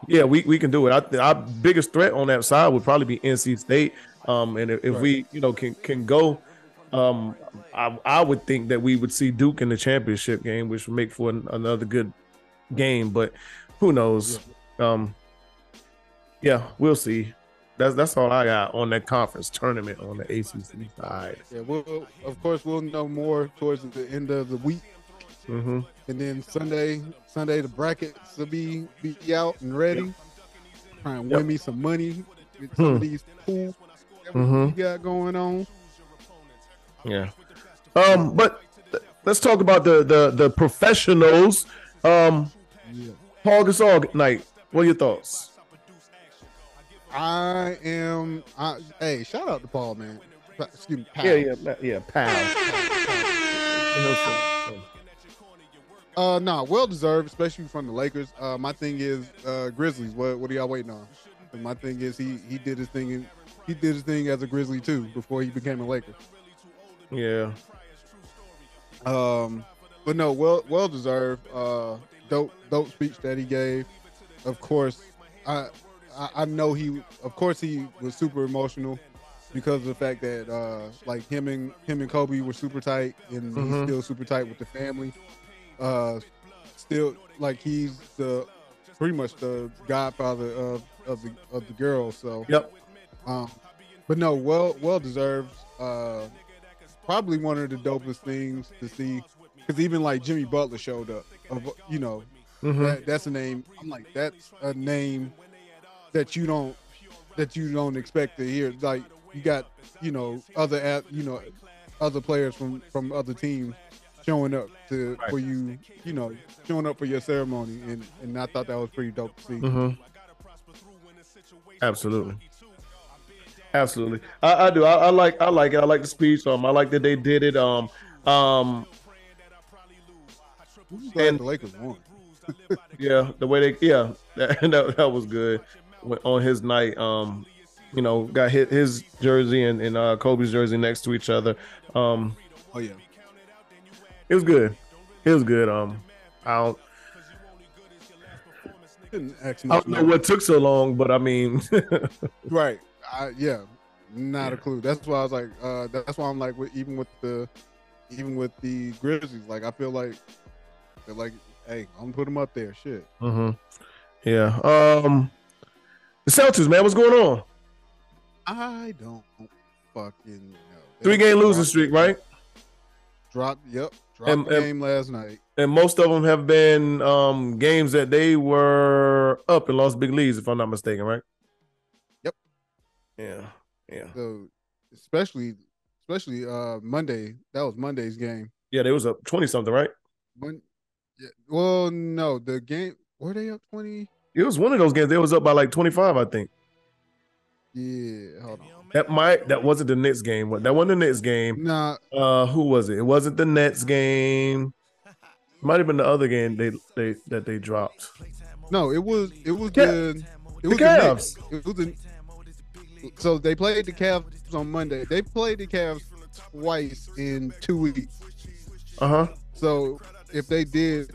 yeah, we, we can do it. I, our biggest threat on that side would probably be NC State. Um, and if, if we, you know, can can go, um, I, I would think that we would see Duke in the championship game, which would make for an, another good game. But who knows? Um, yeah, we'll see. That's that's all I got on that conference tournament on the ACC side. Yeah, we'll of course we'll know more towards the end of the week, hmm and then Sunday, Sunday the brackets will be be out and ready. Try and Yep. win me some money with some of Hmm. these pools that Mhm. we got going on. Yeah. Um, but th- let's talk about the the the professionals. Um, Yeah. Pau Gasol night. What are your thoughts? I am. I, hey, shout out to Pau, man. Excuse me. Yeah, yeah, yeah. Pal. Uh, nah, well deserved, especially from the Lakers. Uh, my thing is uh, Grizzlies. What what are y'all waiting on? And my thing is he he did his thing in, he did his thing as a Grizzly too before he became a Laker. Yeah. Um, but no, well well deserved. Uh, dope dope speech that he gave. Of course, I, I I know he. Of course, he was super emotional because of the fact that uh, like him and him and Kobe were super tight, and he's Mhm. still super tight with the family. Uh, still like he's the pretty much the godfather of of the of the girls. So Yep. um, but no, well, well deserved. Uh, probably one of the dopest things to see, because even like Jimmy Butler showed up. Of you know, Mhm. that, that's a name. I'm like, that's a name that you don't that you don't expect to hear. Like you got you know other at you know other players from from other teams showing up to Right. for you you know showing up for your ceremony and and I thought that was pretty dope to see. hmm Absolutely. Absolutely. I, I do. I, I like I like it. I like the speech. Um I like that they did it. Um um And- the Lakers won. yeah, the way they yeah, that that, that was good. On his night, um, you know, got hit his jersey and, and uh Kobe's jersey next to each other. Um Oh yeah. it was good. It was good. Um I don't I don't know what took so long, but I mean Right. I, yeah. Not a clue. That's why I was like, uh, that's why I'm like, even with the, even with the Grizzlies, like I feel like they're like, hey, I'm gonna put them up there. Shit. hmm Yeah. Um the Celtics, man, what's going on? I don't fucking know. Three game losing streak, right? Drop, Yep. Dropped And- the and- game last night. And most of them have been um games that they were up and lost big leads, if I'm not mistaken, right? Yep. Yeah. Yeah. So especially, especially uh Monday. That was Monday's game. Yeah, they was up 20 something, right? When, yeah, well, no, the game were they up twenty? It was one of those games. They was up by like 25, I think. Yeah. Hold on. That might that wasn't the Nets game. That wasn't the Nets game. Nah. Uh who was it? It wasn't the Nets game. Might have been the other game they they that they dropped. No, it was it was Yeah. the it The was Cavs. The, it was the, so they played the Cavs on Monday. They played the Cavs twice in two weeks. Uh-huh. So if they did,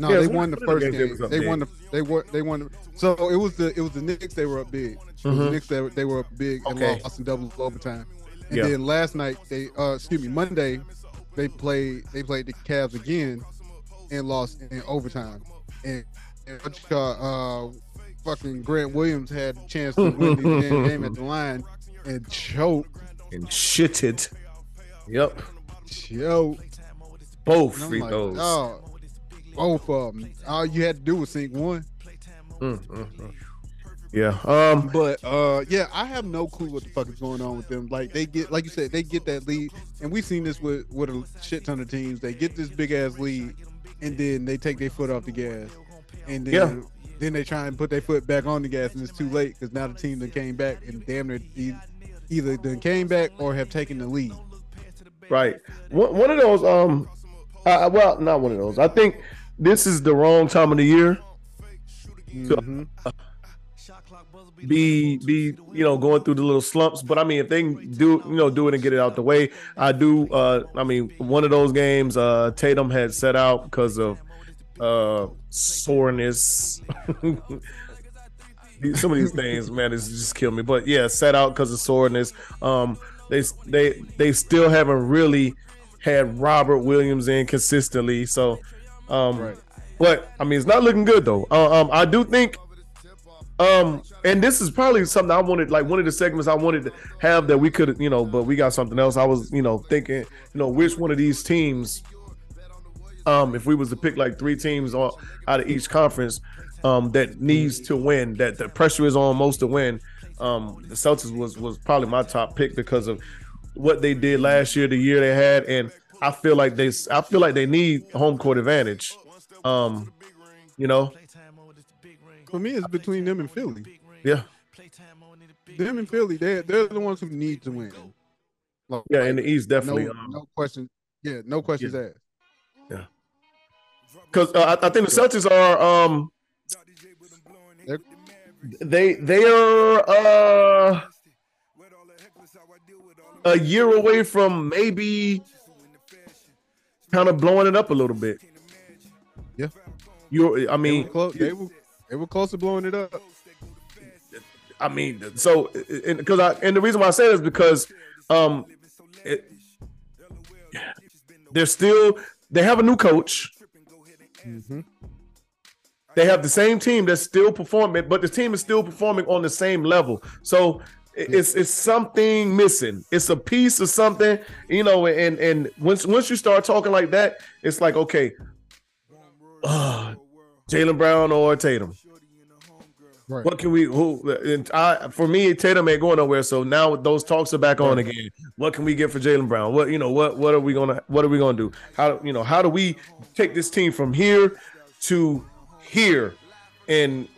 no, Yeah, they won the one the first games game. was They won the they won they won. The, so it was the it was the Knicks. They were up big. It was the. Knicks that they were up big and Okay. lost in double overtime. And Yeah. then last night they uh excuse me Monday they played they played the Cavs again and lost in overtime. And, and what you call, uh fucking Grant Williams had a chance to win the game, game at the line and choke And shitted. Yep. choke. Both free like, throws. oh, both of them. All you had to do was sink one. Mm, mm, mm. Yeah. Um But uh, yeah, I have no clue what the fuck is going on with them. Like they get, like you said, they get that lead, and we've seen this with with a shit ton of teams. They get this big ass lead, and then they take their foot off the gas, and then Yeah. then they try and put their foot back on the gas, and it's too late because now the team that came back and damn near either then came back or have taken the lead. Right. One, one of those. Um. Uh, well, not one of those. I think this is the wrong time of the year Mhm. be be you know going through the little slumps. But I mean, if they can do you know do it and get it out the way, I do. Uh, I mean, one of those games, uh, Tatum had set out because of uh soreness. Some of these things, man, it's just kill me. But yeah, set out because of soreness. Um, they they they still haven't really had Robert Williams in consistently. So, um, Right. but I mean, it's not looking good though. Uh, um, I do think, um, and this is probably something I wanted, like one of the segments I wanted to have that we could, you know, but we got something else. I was, you know, thinking, you know, which one of these teams, um, if we was to pick like three teams on, out of each conference, um, that needs to win, that the pressure is on most to win. Um, the Celtics was was probably my top pick because of what they did last year, the year they had, and I feel like they, I feel like they need home court advantage. Um, you know, For me, it's between them and Philly. yeah, Them and Philly, they're they're the ones who need to win. Like, yeah. In the East, definitely. no, um, no question. Yeah, no questions asked. Yeah. Because uh, I, I think the Celtics are um They're- they they are uh a year away from maybe kind of blowing it up a little bit. Yeah. You I They mean were, close, they were they were close to blowing it up. I mean so and because I and the reason why I say that is because um it, they're still they have a new coach. Mhm. They have the same team that's still performing, but the team is still performing on the same level. So it's it's something missing. It's a piece of something, you know. And and once once you start talking like that, it's like okay, uh, Jaylen Brown or Tatum. Right. What can we? Who? And I, for me, Tatum ain't going nowhere. So now those talks are back on again. What can we get for Jaylen Brown? What you know? What what are we gonna? What are we gonna do? How you know? How do we take this team from here to here? And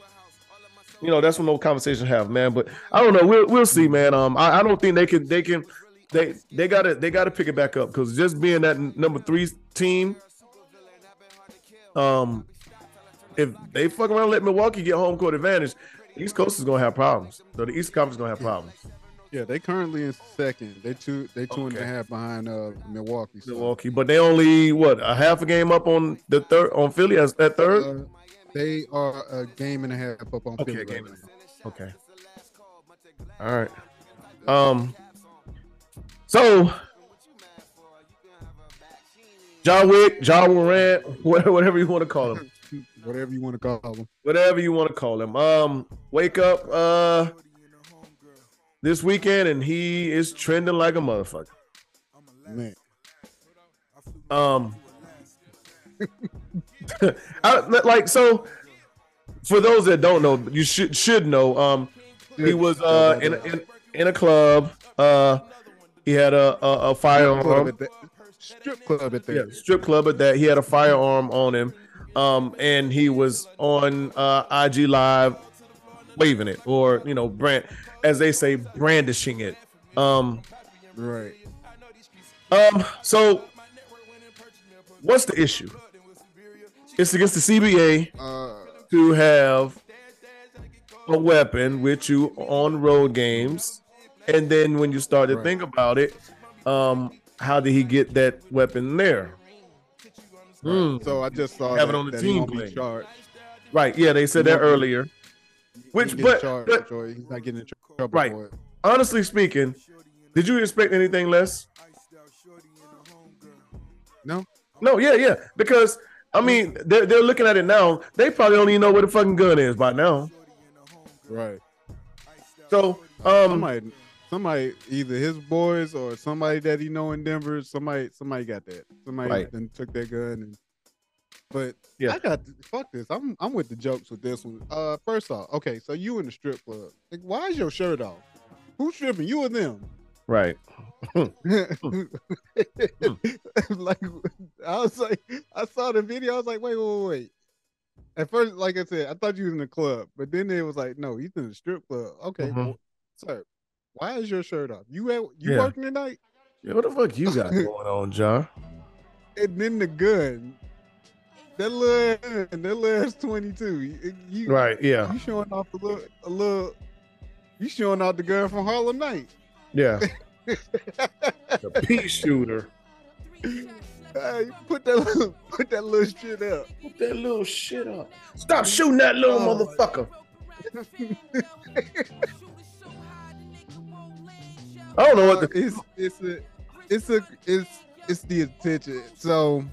you know that's what no conversation have, man. But I don't know. We'll we'll see, man. Um, I, I don't think they can they can they they gotta they gotta pick it back up because just being that number three team, um, if they fuck around let Milwaukee get home court advantage, East Coast is gonna have problems. So the East Conference is gonna have problems. Yeah, they currently in second. They two they two and a half behind uh Milwaukee. So, Milwaukee, but they only what a half a game up on the third on Philly as that third. uh, they are a game and a half up on Okay, Philly game right. Okay. All right. Um. So, John Wick, Ja Morant, whatever, you want to call him, Whatever you want to call them. whatever you want to call him. Um, wake up uh this weekend, and he is trending like a motherfucker. Man. Um, I, like so. For those that don't know, you should should know. Um, he was uh in in, in a club. Uh, he had a a, a firearm. strip club at that. Yeah, strip club at that. He had a firearm on him. Um, and he was on uh IG Live waving it, or you know, brand as they say, brandishing it. Um, Right. Um, so what's the issue? It's against the CBA Uh to have a weapon with you on road games, and then when you start to Right. think about it, um, how did he get that weapon there? Hmm. so I just saw Have it on the team he won't be plane. charged. Right? Yeah, they said that earlier. Which, but, charged but he's not getting in trouble Right. for it. honestly speaking, did you expect anything less? No. No, yeah, yeah. Because I mean, they're they're looking at it now. They probably don't even know where the fucking gun is by now. Right. So, um, Somebody somebody either his boys or somebody that he know in Denver, somebody somebody got that. Somebody Right. then took that gun and but Yeah. I got fuck this. I'm I'm with the jokes with this one. Uh first off, okay, so you in the strip club. Like, why is your shirt off? Who's stripping? You or them? Right. like I was like, I saw the video. I was like, wait, wait, wait. At first, like I said, I thought you was in the club, but then it was like, no, he's in the strip club. Okay, Mhm. well, sir, why is your shirt off? You at, you Yeah. working tonight? Yeah, what the fuck you got going on, John? And then the gun, that little, that little S twenty two. Right? Yeah, You showing off a little, a little. You showing off the gun from Harlem Night. Yeah. The pea shooter. Hey, put that little, put that little shit up. Put that little shit up. Stop shooting that little Oh. motherfucker. I don't know what the. it's it's a it's a it's it's the attention. So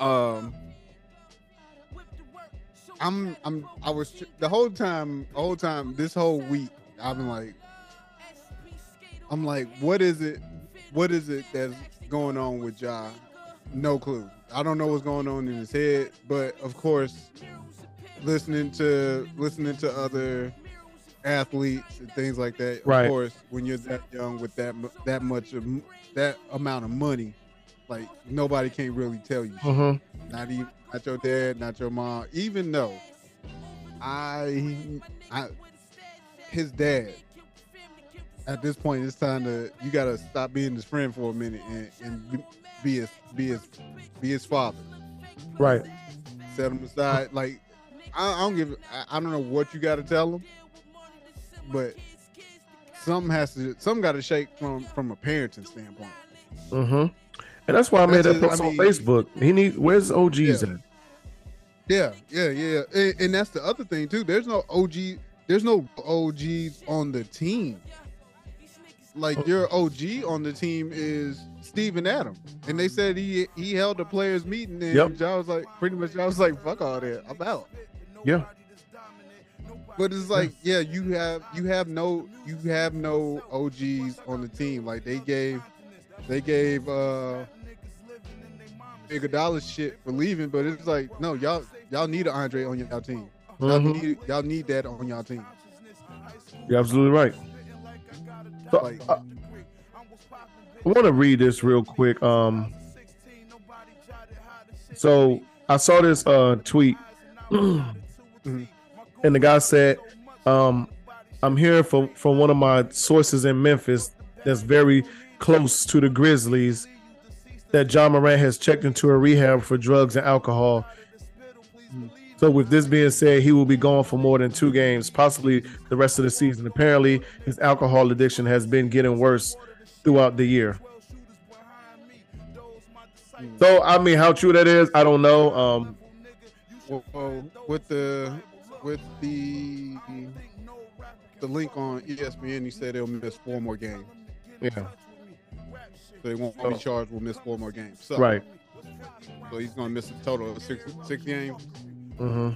um I'm I'm I was the whole time the whole time this whole week I've been like I'm like what is it what is it that's going on with Ja? No clue. I don't know what's going on in his head, but of course listening to listening to other athletes and things like that. Right. Of course, when you're that young with that that much of that amount of money, like nobody can really tell you. Mhm. Not even not your dad, not your mom. Even though I, I, his dad. At this point, it's time to you gotta stop being his friend for a minute and, and be- his be his be his father Right. set them aside. Like I, I don't give. I, I don't know what you got to tell them, but something has to. Something got to shake from from a parenting standpoint. Mm-hmm. And that's why I made That's that post on mean- Facebook. He need where's OGs Yeah. at? Yeah, yeah, yeah, and, and that's the other thing too. There's no OG. There's no OGs on the team. Like your OG on the team is Steven Adams, and they said he he held a players meeting, and Yep. I was like, pretty much, I was like, fuck all that, I'm out. Yeah. But it's like, yeah, you have you have no you have no OGs on the team. Like they gave they gave uh Iguodala shit for leaving, but it's like, no, y'all y'all need an Andre on your team. Y'all, Mhm. need, y'all need that on y'all team. You're absolutely right. So, Like- I, want to read this real quick. Um, so I saw this uh tweet, and the guy said, um, "I'm hearing from from one of my sources in Memphis that's very close to the Grizzlies that Ja Morant has checked into a rehab for drugs and alcohol." So, with this being said, he will be gone for more than two games, possibly the rest of the season. Apparently, his alcohol addiction has been getting worse throughout the year. So, I mean, how true that is, I don't know. Um, Well, well, with the with the the link on ESPN, he said they'll miss four more games. yeah, So they won't be charged. Will miss four more games. So, right. So he's gonna miss a total of six six games. Hmm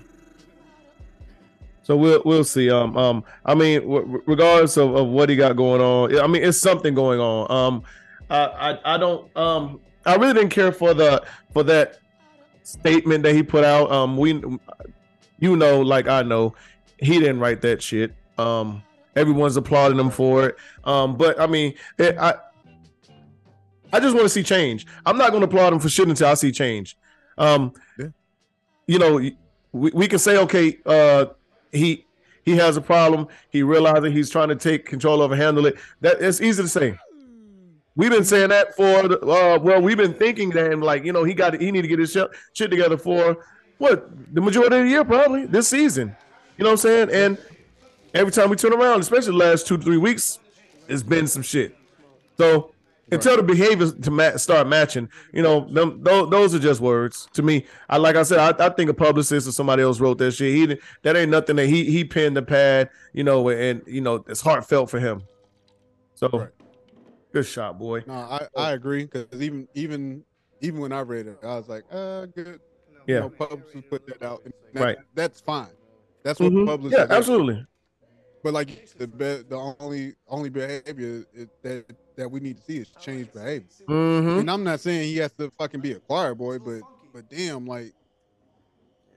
So we'll we'll see. Um, um, I mean, w- regardless of, of what he got going on, I mean, it's something going on. Um, I, I I don't um I really didn't care for the for that statement that he put out. Um, we, you know, like I know, he didn't write that shit. Um, everyone's applauding him for it. Um, but I mean, it, I I just want to see change. I'm not going to applaud him for shit until I see change. Um, Yeah. you know, we, we can say, okay, uh, he he has a problem. He realizes he's trying to take control of and handle it. That it's easy to say. We've been saying that for uh, well, we've been thinking that him like you know he got he need to get his shit, shit together for what the majority of the year probably this season. You know what I'm saying? And every time we turn around, especially the last two three weeks, it's been some shit. So until the behaviors to ma- start matching, you know, them, those, those are just words to me. I like I said, I, I think a publicist or somebody else wrote that shit. He didn't- that ain't nothing that he he penned the pad, you know, and you know it's heartfelt for him. So Right. good shot, boy. No, I, I agree because even even even when I read it, I was like, uh, good. Yeah. You know, put that out. That, Right. That's fine. That's what Mhm. publicists. Yeah, absolutely. But like the be- the only only behavior that that we need to see is change behavior. hmm And I'm not saying he has to fucking be a choir boy, but but damn, like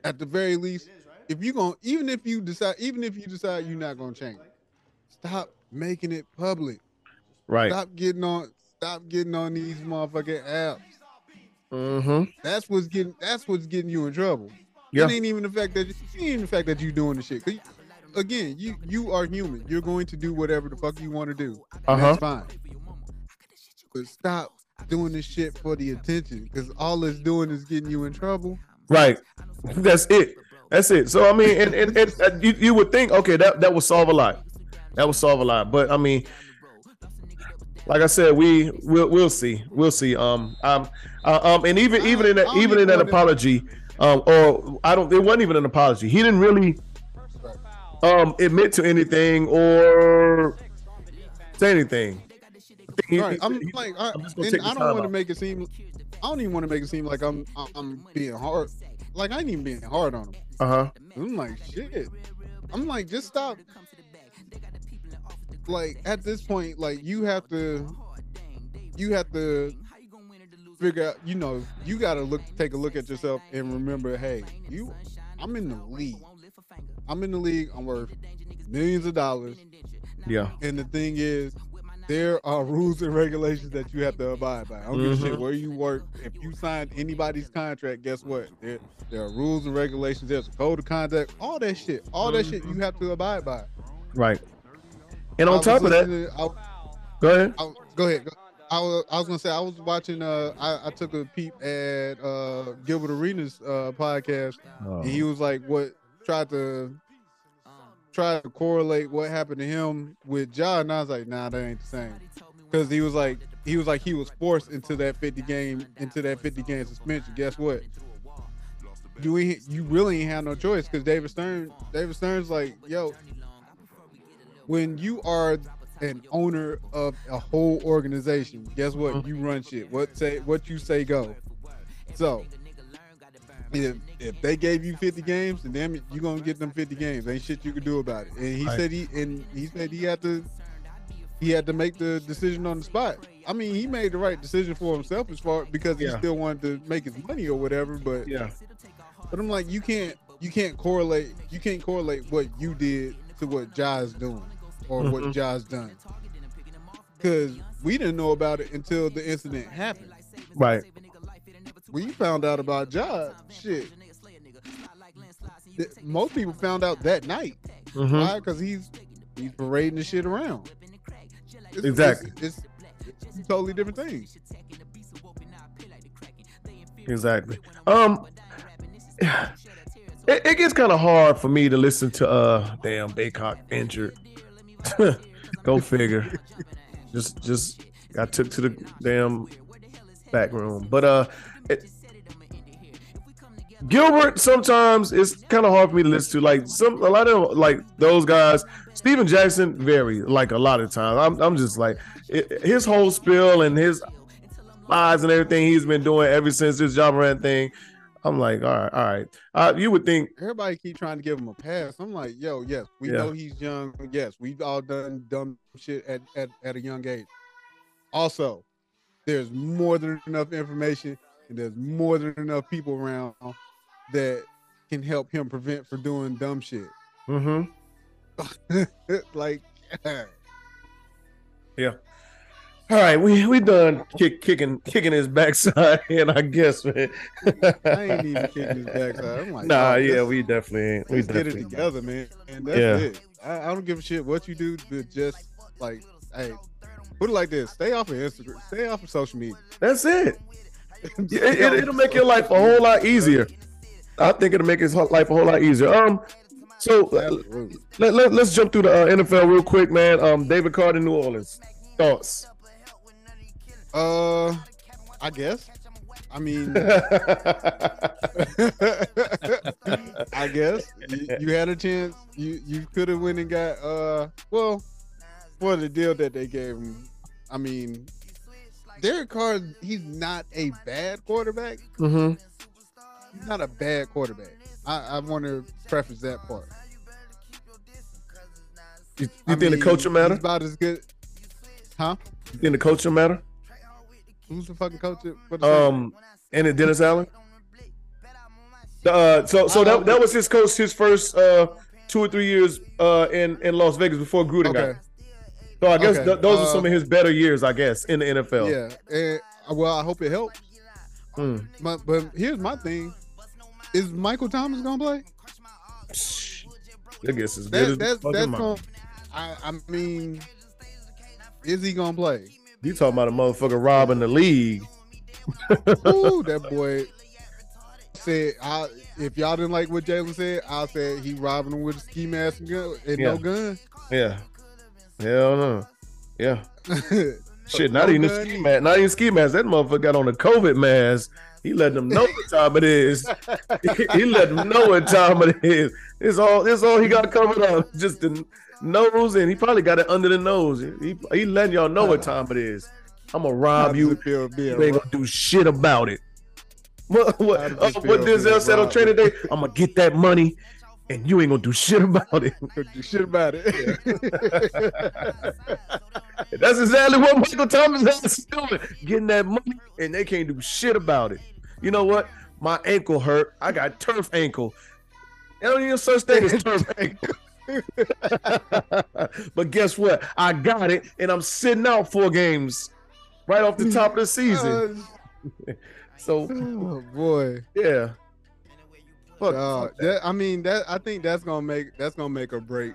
at the very least, if you gonna even if you decide even if you decide you're not gonna change, stop making it public. Right. Stop getting on stop getting on these motherfucking apps. hmm That's what's getting that's what's getting you in trouble. Yeah. It ain't even the fact that you, it ain't the fact that you doing the shit. you- Again, you you are human. You're going to do whatever the fuck you want to do. Uh-huh. That's fine. But stop doing this shit for the attention, because all it's doing is getting you in trouble. Right. That's it. That's it. So I mean, and, and, and uh, you, you would think, okay, that that would solve a lot. That would solve a lot. But I mean, like I said, we we'll we'll see. We'll see. Um, um, uh, um, and even even in that even in that apology, um, or I don't. It wasn't even an apology. He didn't really um admit to anything or say anything. I think he- Right. I'm like, I, I'm and I don't want to make it seem. I don't even want to make it seem like I'm I'm being hard. Like I ain't even being hard on him. Uh-huh. I'm like shit. I'm like just stop. Like at this point, like you have to, you have to figure out. You know, you got to look, take a look at yourself and remember, hey, you, I'm in the league. I'm in the league. I'm worth millions of dollars. Yeah. And the thing is, there are rules and regulations that you have to abide by. I don't give a shit Mhm. where you work. If you sign anybody's contract, guess what? There, there are rules and regulations. There's a code of conduct. All that shit. All that shit you have to abide by. Right. And on top of that, I- go ahead. I- go ahead. Go- I was, I was gonna say I was watching. Uh, I, I took a peep at uh Gilbert Arenas uh podcast, and he was like, "What tried to try to correlate what happened to him with Ja?" And I was like, "Nah, that ain't the same." Because he was like, he was like, he was forced into that 50 game, into that 50 game suspension. Guess what? You you really ain't have no choice. Because David Stern, David Stern's like, yo, when you are an owner of a whole organization, guess what? You run shit. What say what you say go. So if if they gave you 50 games, then damn it, you gonna get them 50 games. Ain't shit you can do about it. And he Right. said he and he said he had to he had to make the decision on the spot. I mean, he made the right decision for himself as far because he Yeah. still wanted to make his money or whatever. But Yeah. but I'm like, you can't you can't correlate you can't correlate what you did to what Ja's doing or what Mhm. Ja's done. Cause we didn't know about it until the incident happened. Right. When you found out about Ja, shit. th- Most people found out that night. Mhm. Why? Because he's he's parading the shit around. It's- Exactly. It's, it's, it's totally different things. Exactly. Um, it, it gets kind of hard for me to listen to uh, damn Bacot injured. Go figure. just, just got took to the damn back room. But uh, it, Gilbert sometimes it's kind of hard for me to listen to. Like some, a lot of like those guys. Stephen Jackson, very like a lot of times. I'm, I'm just like it, his whole spill and his eyes and everything he's been doing ever since this Ja Morant thing. I'm like, all right, all right. Uh, you would think, Everybody keep trying to give him a pass. I'm like, yo, yes, we Yeah. know he's young. Yes, we've all done dumb shit at, at, at a young age. Also, there's more than enough information and there's more than enough people around that can help him prevent from doing dumb shit. mm-hmm. like, Yeah. All right, we we done kick, kicking kicking his backside, and I guess, man. I ain't even kicking his backside. I'm like, nah, oh, yeah, we definitely ain't. We let's get it together, man. And that's Yeah. it. I, I don't give a shit what you do, but just like, hey, put it like this: stay off of Instagram, stay off of social media. That's it. It, will make your life a whole lot easier. I think it'll make his life a whole lot easier. Um, so uh, let, let, us jump through the uh, NFL real quick, man. Um, Derek Carr, New Orleans. Thoughts? Uh, I guess. I mean, I guess you, you had a chance. You you could have went and got uh well for the deal that they gave him. I mean, Derek Carr, he's not a bad quarterback. mm-hmm. He's not a bad quarterback. I, I want to preface that part. You, you think the mean, coach will matter? He's about as good. Huh? You think the culture will matter? Who's the fucking coach? at- What is? Um, and it Dennis Allen. Uh, so so that, that was his coach his first uh two or three years uh in in Las Vegas before Gruden okay. got. So I guess Okay, th- those are uh, some of his better years, I guess, in the NFL. Yeah. And uh, well, I hope it helps. Hmm. But but here's my thing: Is Michael Thomas gonna play? I guess as good That, as that's that's gonna. I I mean, is he gonna play? You talking about a motherfucker robbing the league? Ooh, that boy said. I if y'all didn't like what Jalen said, I said he robbing him with a ski mask and, gun, and no gun. Yeah. Hell no. Yeah. Shit, not even a ski mask. Not even ski mask. That motherfucker got on a COVID mask. He let them know what time it is. he let them know what time it is. It's all. It's all he got covered up. Just the nose, and he probably got it under the nose. He he letting y'all know what time it is. I'm gonna rob you. feel You ain't gonna do shit about it. What what, uh, what Denzel said on training day? I'm gonna get that money, and you ain't gonna do shit about it. Do shit about it. That's exactly what Michael Thomas has doing, getting that money, and they can't do shit about it. You know what? My ankle hurt. I got turf ankle. There don't even such thing as turf ankle. but guess what? I got it, and I'm sitting out four games right off the top of the season. So oh boy. yeah. Fuck, Uh, fuck that. that, I mean that I think that's gonna make that's gonna make or break.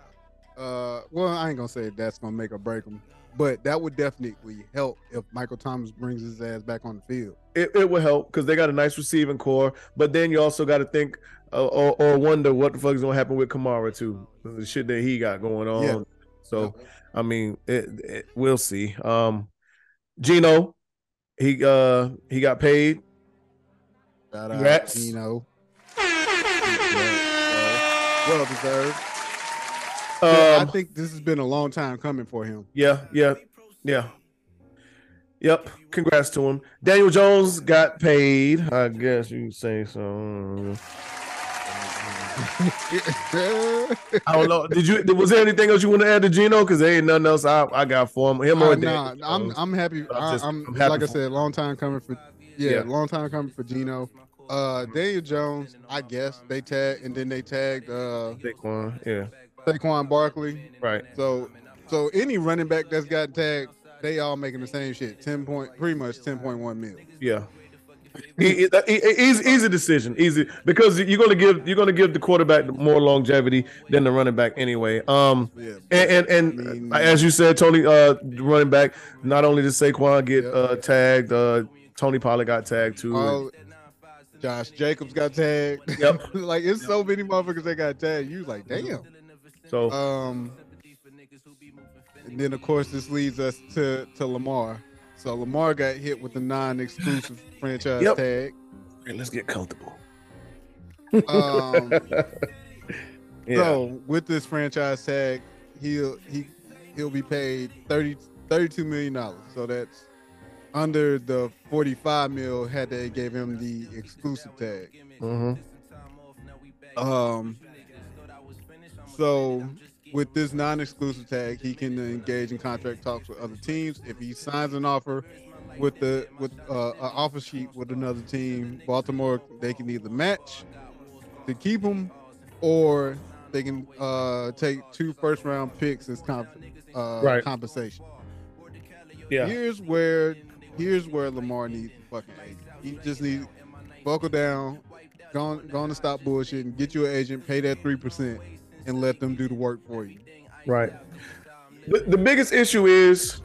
Uh, well, I ain't gonna say that's gonna make or break them, but that would definitely help if Michael Thomas brings his ass back on the field. it, it will help because they got a nice receiving core. But then you also got to think uh, or, or wonder what the fuck is gonna happen with Kamara too, the shit that he got going on. Yeah. So I mean, it, it, we'll see. Um, Geno, he uh he got paid. Shout Congrats. Geno. Well deserved. Yeah, I Um, think this has been a long time coming for him. yeah, yeah, yeah. Yep. Congrats to him. Daniel Jones got paid. I guess you say so. I don't know. Did you? Was there anything else you want to add to Geno? Because there ain't nothing else I, I got for him. Him Uh, or nah, I'm I'm happy. I'm just- I'm, I'm happy like I for said, long time coming for yeah, Yeah. long time coming for Geno. Uh, Daniel Jones, I guess they tagged and then they tagged uh Saquon, yeah, Saquon Barkley. right. So, so any running back that's got tagged, they all making the same shit. Ten point, pretty much ten point one mil. Yeah. Easy, easy decision, easy because you're gonna give you're gonna give the quarterback more longevity than the running back anyway. Um, Yeah. and and, and I mean- as you said, Tony, uh, running back. Not only did Saquon get Yeah. uh tagged, uh, Tony Pollard got tagged too. All, Josh Jacobs got tagged. Yep. like it's so many motherfuckers that got tagged. You like, damn. so Um, and then of course this leads us to to Lamar. So Lamar got hit with the non-exclusive franchise Yep. tag. hey, let's get comfortable. Um, Yeah, So with this franchise tag, he'll he he'll be paid 30 32 million dollars. So that's under the 45 mil had they gave him the exclusive tag. hmm Um so with this non-exclusive tag, he can engage in contract talks with other teams. If he signs an offer with the with uh, an offer sheet with another team, Baltimore they can either match to keep him, or they can uh, take two first round picks as comp- uh, Right. compensation. yeah, Here's where here's where Lamar needs fucking agent. He just needs buckle down, go on, go on to stop bullshitting, get you an agent, pay that three percent, and let them do the work for you. right. The, the biggest issue is,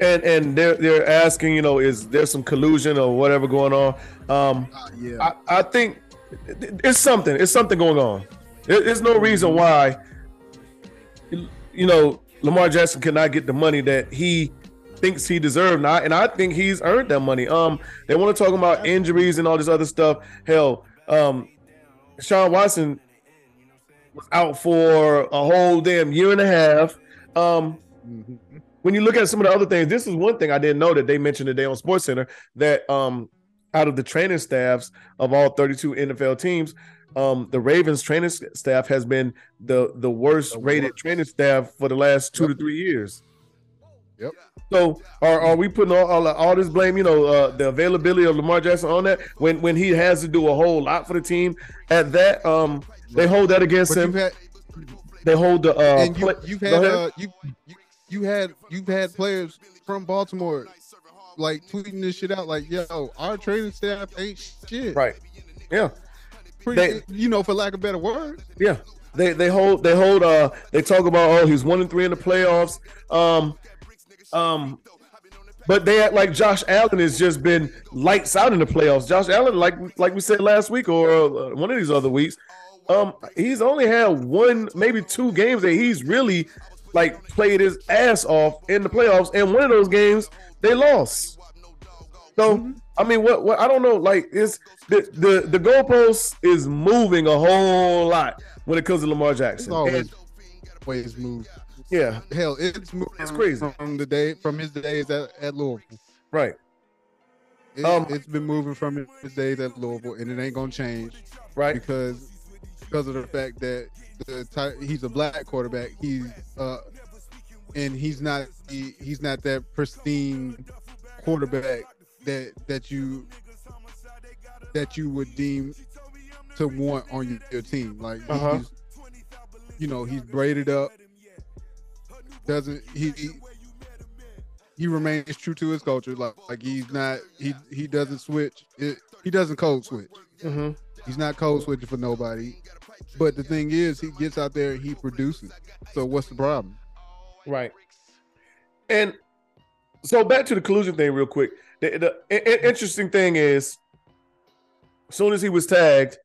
and and they're they're asking, you know, is there some collusion or whatever going on? Um, yeah, I, I think it's something. It's something going on. There's no reason why, you know, Lamar Jackson cannot get the money that he thinks he deserved. Not, and I think he's earned that money. Um, they want to talk about injuries and all this other stuff. Hell, um, Deshaun Watson was out for a whole damn year and a half. Um, Mhm. when you look at some of the other things, this is one thing I didn't know that they mentioned today on Sports Center that um out of the training staffs of all 32 NFL teams, um the Ravens training staff has been the the worst The rated worst. training staff for the last two Yep. to three years. Yep. So are, are we putting all, all all this blame, you know, uh, the availability of Lamar Jackson on that when when he has to do a whole lot for the team at that um they hold that against But him. had They hold the uh and you, you've had uh, you, you you had you've had players from Baltimore like tweeting this shit out like yo our training staff ain't shit right. Yeah. Pretty, They- you know for lack of better word Yeah. They they hold they hold uh they talk about oh he's one and three in the playoffs. Um um but they act like Josh Allen has just been lights out in the playoffs. Josh Allen, like like we said last week or uh, one of these other weeks, um, he's only had one, maybe two games that he's really like played his ass off in the playoffs, and one of those games they lost. So I mean, what what I don't know, like is the the the goalpost is moving a whole lot when it comes to Lamar it's Jackson. always And, always moved yeah, hell it's It's crazy. from the day from his days at, at Louisville right, it, Um, has been moving from his days at Louisville and it ain't gonna change right, because because of the fact that the ty- he's a black quarterback. He's uh, and he's not he, he's not that pristine quarterback that that you that you would deem to want on your, your team. Like Uh-huh. you know he's braided up. Doesn't he? he he remains true to his culture. Like, like he's not he he doesn't switch. It, he doesn't code switch. hmm He's not code switching for nobody. But the thing is, he gets out there, and he produces. So what's the problem? right. And so back to the collusion thing, real quick. The, the i- interesting thing is, as soon as he was tagged,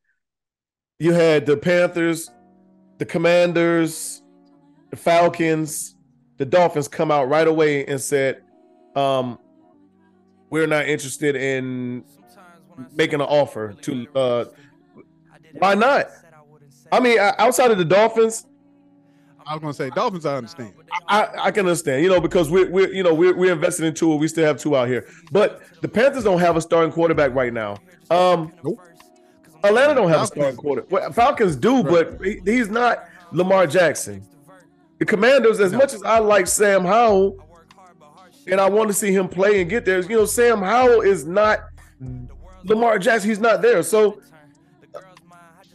you had the Panthers, the Commanders, the Falcons, the Dolphins come out right away and said, um, "We're not interested in making an offer to." Uh, why not? I mean, outside of the Dolphins, I was gonna say Dolphins. I understand. I, I can understand, you know, because we're, we're you know we're, we're invested in two. We still have two out here, but the Panthers don't have a starting quarterback right now. Um, Nope. Atlanta don't have a starting quarterback. Well, Falcons do, but he, he's not Lamar Jackson. The Commanders, as No. much as I like Sam Howell, and I want to see him play and get there, you know, Sam Howell is not Lamar Jackson, he's not there. So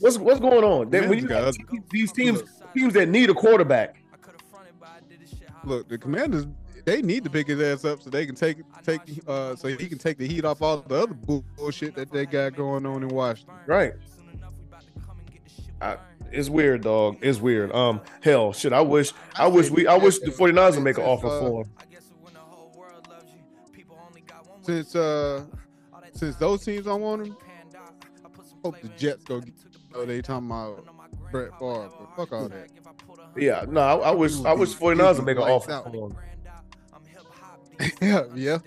what's what's going on? When you got these teams teams that need a quarterback, Look, the Commanders they need to pick his ass up so they can take take uh so he can take the heat off all the other bullshit that they got going on in Washington. right? I, it's weird, dog. It's weird. Um, hell, shit. I wish, I wish we, I wish the 49ers would make an offer for him. Since uh since those teams don't want him, hope the Jets go get oh, they talking about Brett Favre, but fuck all that. Yeah, no, I, I wish, I wish 49ers would make an offer for him. yeah, yeah.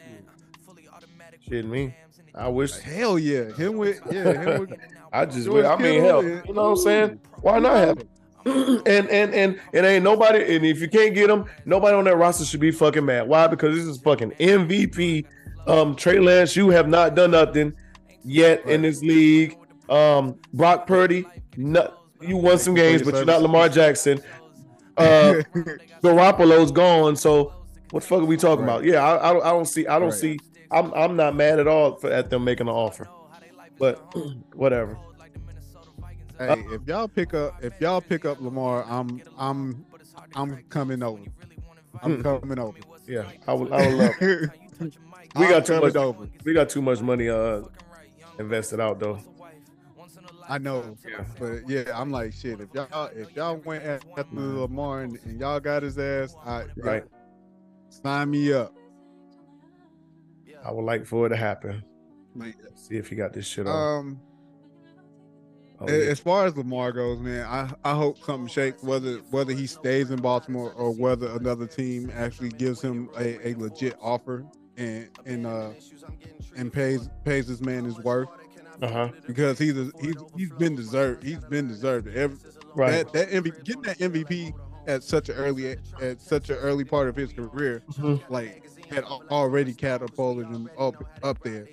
Shit, me. I wish. Hell yeah. Him with yeah, him with I just, George I mean, hell, and- you know what I'm saying? Why not have him? and and and it ain't nobody. And if you can't get him, nobody on that roster should be fucking mad. Why? Because this is fucking MVP. Um, Trey Lance, you have not done nothing yet in this league. Um, Brock Purdy, no, you won some games, but you're not Lamar Jackson. Uh, Garoppolo's gone. So what the fuck are we talking Right. about? Yeah, I, I don't, I don't see. I don't Right. see. I'm I'm not mad at all for, at them making an offer. But whatever. Hey, if y'all pick up if y'all pick up Lamar, I'm I'm I'm coming over. I'm Hmm. coming over. Yeah, I would. I would love. We got too much. over. We got too much money uh invested out though. I know, Yeah. but yeah, I'm like shit. If y'all if y'all went after Lamar and, and y'all got his ass, I Right. sign me up. I would like for it to happen. Like, See if he got this shit on. um, Oh, yeah. as far as Lamar goes, man, I, I hope something shakes. Whether whether he stays in Baltimore or whether another team actually gives him a, a legit offer and and uh and pays pays this man his worth Uh-huh. because he's a, he's he's been deserved. He's been deserved. Every, Right. That that MVP, getting that MVP at such an early at such an early part of his career, Mhm. like had already catapulted him up up there,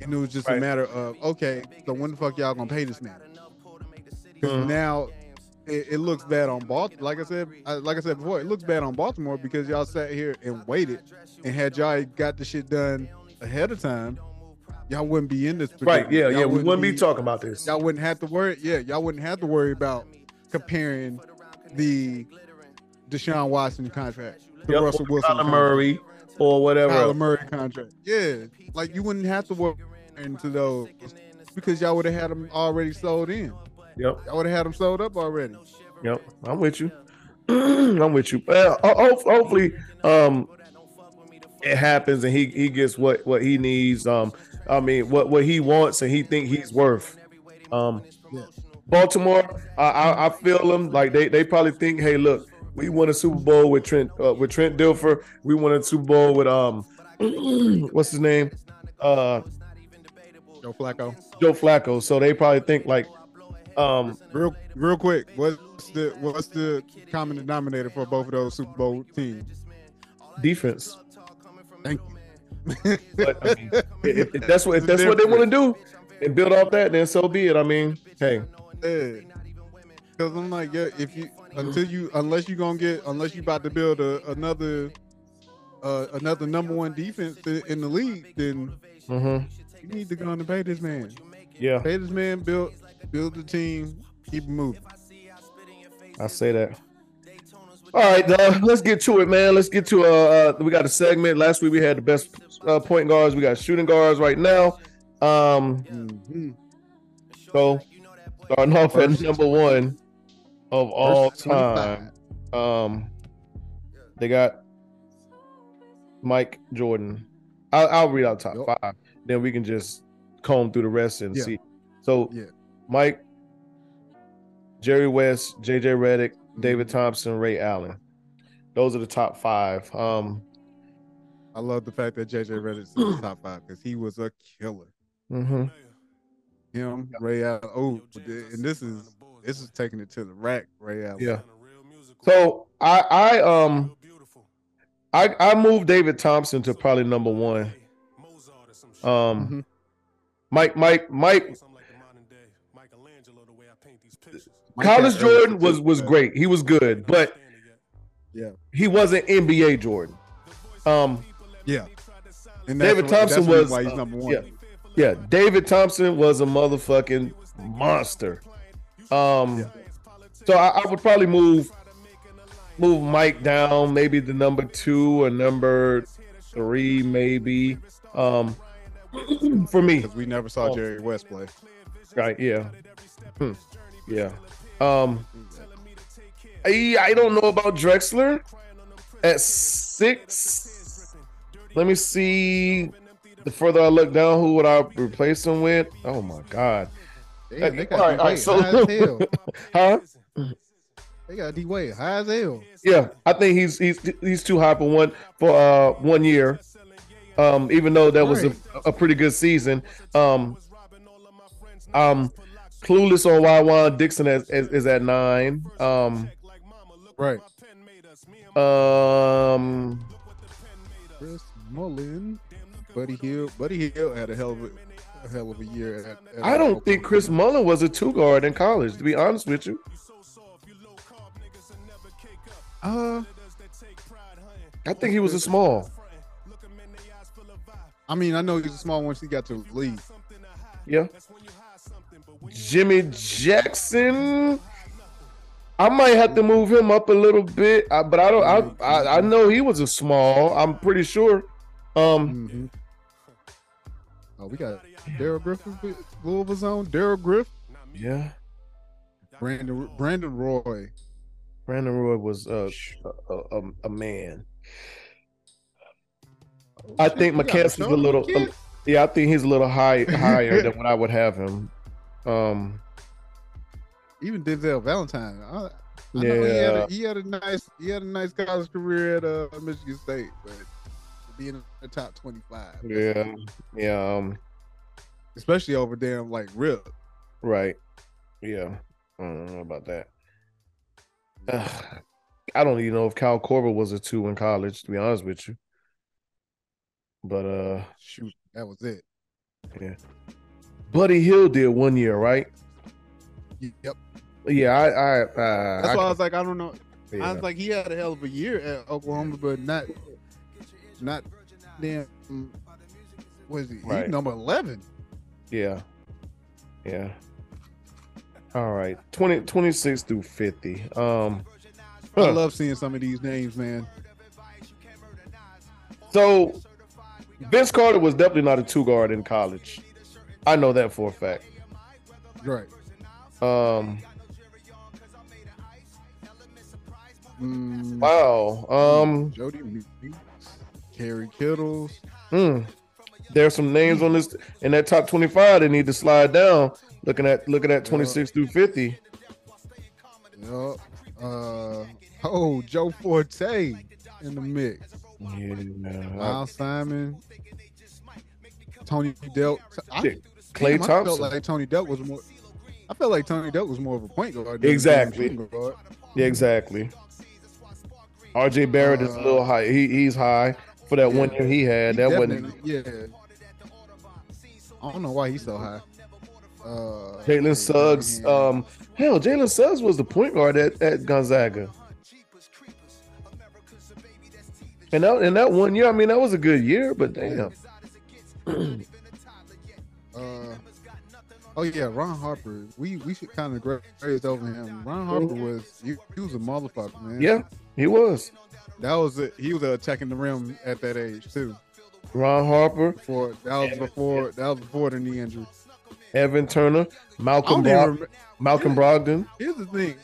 and it was just Right. a matter of okay, so when the fuck y'all gonna pay this man? Because Mhm. now it, it looks bad on Baltimore. Like I said, I, like I said before, it looks bad on Baltimore because y'all sat here and waited, and had y'all got the shit done ahead of time, y'all wouldn't be in this. Right. Yeah. Y'all Yeah. We wouldn't be talking about this. y'all wouldn't have to worry. Yeah, y'all wouldn't have to worry about comparing the Deshaun Watson contract, to Yep, Russell Wilson, Kyler contract, Murray or whatever. Kyler else. Murray contract. Yeah, like you wouldn't have to work into those because y'all would have had them already sold in. Yep. Y'all would have had them sold up already. Yep. I'm with you. I'm with you. Well, ho- ho- hopefully, um, it happens and he he gets what what he needs. Um, I mean, what what he wants and he think he's worth. Um, Yeah. Baltimore, I, I I feel them like they they probably think, hey, look, we won a Super Bowl with Trent uh, with Trent Dilfer. We won a Super Bowl with um, what's his name, uh, Joe Flacco. Joe Flacco. So they probably think like, um, Real, real quick. What's the what's the common denominator for both of those Super Bowl teams? defense. Thank you. But I mean, if, if that's what if that's what they want to do and build off that, then so be it. I mean, hey, Yeah. Cause I'm like, yeah, if you until you unless you gonna get unless you about to build a, another uh another number one defense in the league, then mhm, you need to go and pay this man. yeah, Pay this man, build build the team, keep moving. I say that. All right, uh, let's get to it, man. Let's get to uh, uh we got a segment. Last week we had the best uh, point guards. We got shooting guards right now. Um, Mhm. so starting off at number one of all 25. time. Um, they got Mike Jordan. I'll, I'll read out top Yep. five. Then we can just comb through the rest and Yeah. see. So, Yeah. Mike, Jerry West, JJ Redick, David Thompson, Ray Allen. Those are the top five. Um, I love the fact that JJ Redick's in the top five because he was a killer. mhm. Him, Ray Allen. Oh, and this is this is taking it to the rack, Ray Allen. Yeah. So I I um I I moved David Thompson to probably number one. Um, Mhm. Mike Mike Mike Mike College Jordan was was great. He was good, but Yeah. he wasn't NBA Jordan. Um, Yeah. And David that's why- Thompson that's was, why he's uh, number one. yeah. Yeah, David Thompson was a motherfucking monster. Um, so I, I would probably move move Mike down, maybe the number two or number three, maybe. Um, for me, Because we never saw Oh. Jerry West play. right? Yeah, Hmm. yeah. Um, I, I don't know about Drexler at six. Let me see. The further I look down, who would I replace him with? Oh my god, Damn, they got All right, D all right, so- high as hell. huh? They got D Wade high as hell. Yeah, I think he's he's he's too high for one for uh one year. Um, even though that was a, a pretty good season. Um, um, clueless on why Juan Dixon is, is, is at nine. Um, Right. um, Chris Mullin, Buddy Hield. Buddy Hield had a hell of a, a hell of a year. At, at I don't think Chris Mullin was a two guard in college. To be honest with you, Uh, I think he was a small. I mean, I know he's a small once he got to the league. Yeah. Jimmy Jackson. I might have to move him up a little bit, uh, but I don't. I, I I know he was a small. I'm pretty sure. Um, hmm Oh, we got Darrell Griffith, Louisville's own Daryl Griff, yeah. Brandon Brandon Roy. Brandon Roy was uh, a, a a man. I think is a little. McCants. yeah, I think he's a little high higher than what I would have him. Um, even Denzel Valentine. I, I know he had, yeah, a, he had a nice he had a nice college career at uh, Michigan State, but being in the top twenty five, yeah, yeah. Um, especially over damn like Rip. Right. Yeah. I don't know about that. Ugh. I don't even know if Cal Corbett was a two in college, to be honest with you. But uh Shoot, that was it. Yeah. Buddy Hield did one year, right? Yep. Yeah, I I uh That's I, why I was like, I don't know. I was like, he had a hell of a year at Oklahoma, but not not damn. What is he? Right. He's number eleven. Yeah. Yeah. All right. 20, 26 through 50. Um I love seeing some of these names, man. so Vince Carter was definitely not a two guard in college. I know that for a fact. Right. Um Mm, wow. Um Jodie Meeks, Kerry Kittles. Hmm. There's some names on this in that top 25 that need to slide down. Looking at looking at 26 through 50. Yup. Uh, oh, Joe Forte in the mix. Yeah. Miles Simon, Tony Delk. I, Clay damn, I felt like Tony Delk was more. I felt like Tony Delk was more of a point guard. Exactly. guard. Yeah, exactly. RJ Barrett is a little high. He he's high for that one year he had. He That wasn't Yeah. I don't know why he's so high. Uh, Jalen Suggs. yeah. Um, hell, Jalen Suggs was the point guard at, at Gonzaga. And that, and that one year, I mean, that was a good year, but damn. Oh yeah, Ron Harper. We we should kind of graze over him. Ron Harper was he, he was a motherfucker, man. Yeah, he was. that was it. He was attacking the rim at that age too. Ron Harper, Before that was before that was before the knee injury. Evan Turner, Malcolm don't. Brog- Rem- Malcolm Brogdon. here's the thing.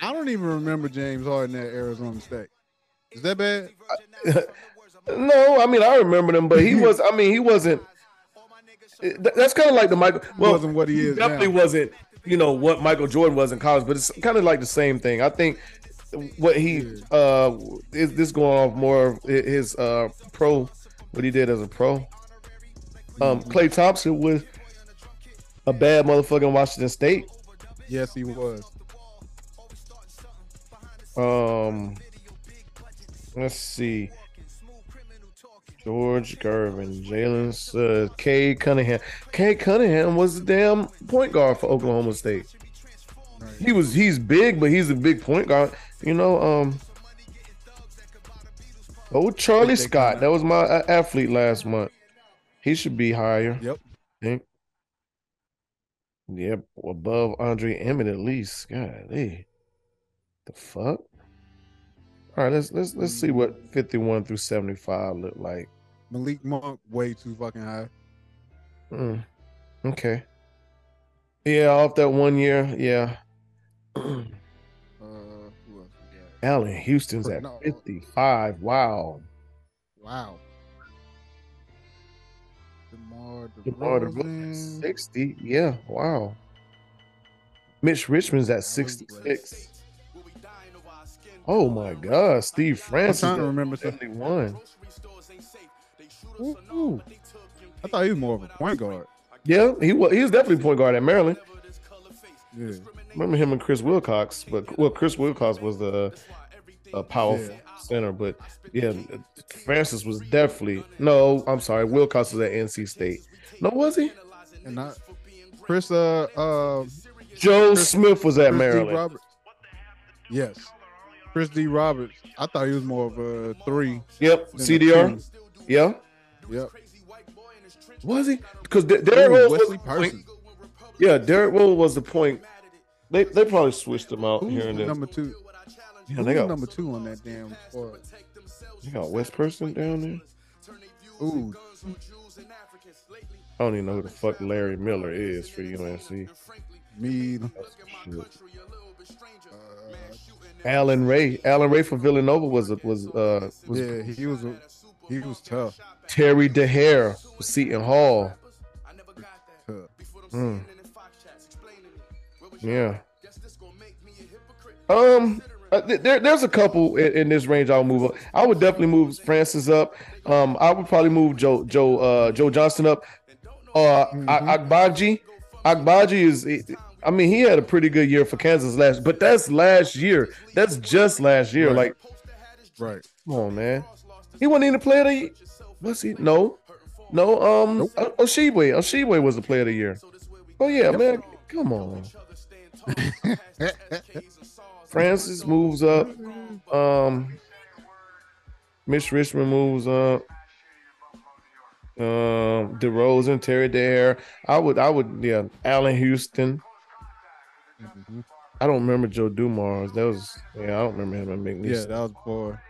I don't even remember James Harden at Arizona State. Is that bad? No, I mean I remember them, but he was. I mean he wasn't. Th- That's kind of like the Michael. Well, wasn't what he is definitely now. wasn't. You know what Michael Jordan was in college, but it's kind of like the same thing. I think what he uh is this going off more of his uh pro what he did as a pro. Um, Mm-hmm. Klay Thompson was a bad motherfucker in Washington State. Yes, he was. Um, let's see. George Gervin, Jalen Suggs, Cade Cunningham. Cade Cunningham was the damn point guard for Oklahoma State. Right. He was he's big, but he's a big point guard. You know, um Oh Charlie Scott, that was my uh, athlete last month. He should be higher. Yep. think. Yeah, above Andre Emmett at least. Golly. The fuck? All right, let's let's let's see what 51 through 75 look like. Malik Monk way too fucking high. Mm, okay. Yeah, off that one year, yeah. Uh, who else we? Allan Houston's at No. 55. Wow. Wow. DeMar DeMar DeRozan DeRozan. 60. Yeah, wow. Mitch Richmond's at 66. Oh my God, Steve Francis trying to remember some- 71. Ooh. I thought he was more of a point guard. Yeah, he was he was definitely point guard at Maryland. Yeah. Remember him and Chris Wilcox, but well, Chris Wilcox was the uh, power Yeah. center, but yeah, Francis was definitely no. I'm sorry, Wilcox was at NC State. No, was he? And not Chris uh uh Joe Chris- Smith was at Chris D. Maryland. Roberts. Yes. Chris D. Roberts. I thought he was more of a three. Yep, a CDR. two. Yeah, Yep. was he? Because Derrick Rose Ooh, was Wesley the Yeah, Derrick Rose was the point. They they probably switched him out Who's here the and there. number two? Yeah, Who's they got number two on that damn squad? they got West Person down there. Ooh, I don't even know who the fuck Larry Miller is for UNC. me. Shit. Uh, Allan Ray. Allan Ray for Villanova was was uh was yeah, he was a, he was tough. Terry Dehere for Seton Hall. tough. Mm. Yeah. Um, uh, there, there's a couple in, in this range I'll move up. I would definitely move Francis up. Um, I would probably move Joe Joe uh Joe Johnson up. Uh, Mhm. Agbaji. Agbaji is. I mean, he had a pretty good year for Kansas last, but that's last year. That's just last year. Right. Like, Right. come on, man. He wasn't even the player of the year. Was he? No, no. Um, Nope. Oshibwe. Oshibwe was the player of the year. Oh yeah, man. Come on. Francis moves up. Um, Mitch Richmond moves up. Um, DeRozan, Terry Dare. I would, I would, yeah. Allan Houston. Mhm. I don't remember Joe Dumars. That was, yeah. I don't remember him at McNeese. Yeah, that was before.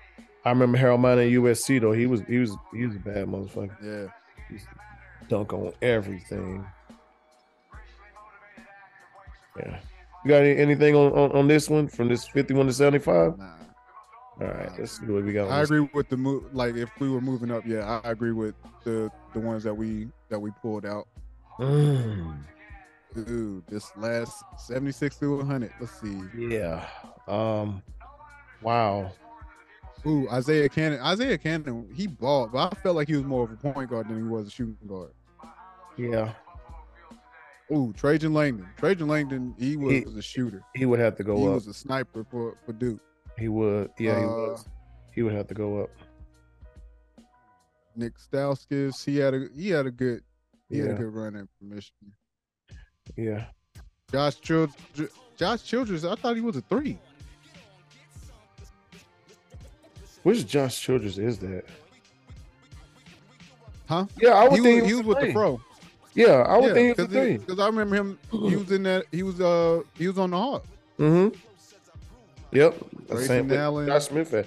I remember Harold Miner at USC though. He was, he was, he was a bad motherfucker. Yeah. He's dunk on everything. Yeah. You got any, anything on, on on this one from this fifty-one to seventy-five? Nah. All right, let's see what we got. on I this. agree with the move. Like if we were moving up, yeah, I agree with the the ones that we that we pulled out. Mm, Dude, this last seventy six through one hundred. Let's see. yeah. Um. Wow. Ooh, Isaiah Canaan. Isaiah Canaan, he balled, but I felt like he was more of a point guard than he was a shooting guard. Yeah. Ooh, Trajan Langdon. Trajan Langdon, he was He- a shooter. He would have to go He up. He was a sniper for, for Duke. he would. Yeah, he Uh, was. He would have to go up. Nick Stauskas, he had a he had a good he had a good run at Michigan. Yeah. Josh Childress, Josh Childress, I thought he was a three. Which Josh Childress is that? Huh? Yeah, I would He think was, he was with the pro. Yeah, I would think he was a because because I remember him. Was that. He was uh he was on the Hawk. Mm-hmm. Yep. Grayson same Allen. Josh Smith. Ugh.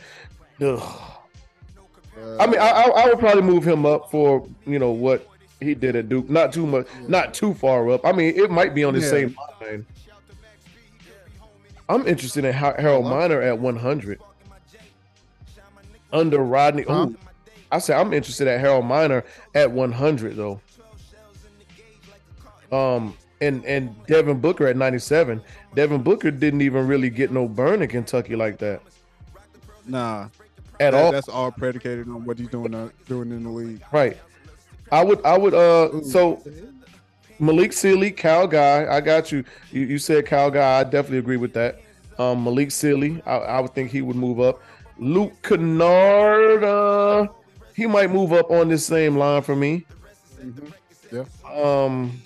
Uh, I mean, I, I I would probably move him up for you know what he did at Duke. Not too much, not too far up. I mean, it might be on the Yeah. same line. I'm interested in Harold? Miner at 100 under Rodney. Huh? Ooh, I said I'm interested at Harold Miner at 100 though. Um, and and Devin Booker at 97. Devin Booker didn't even really get no burn in Kentucky like that nah, at that- all. That's all predicated on what he's doing uh, doing in the league. Right. I would I would uh Ooh. so Malik Sealy, Cal guy, I got you. You, you said Cal guy, I definitely agree with that. Um Malik Sealy, I, I would think he would move up. Luke Kennard, uh he might move up on this same line for me. Yeah. Um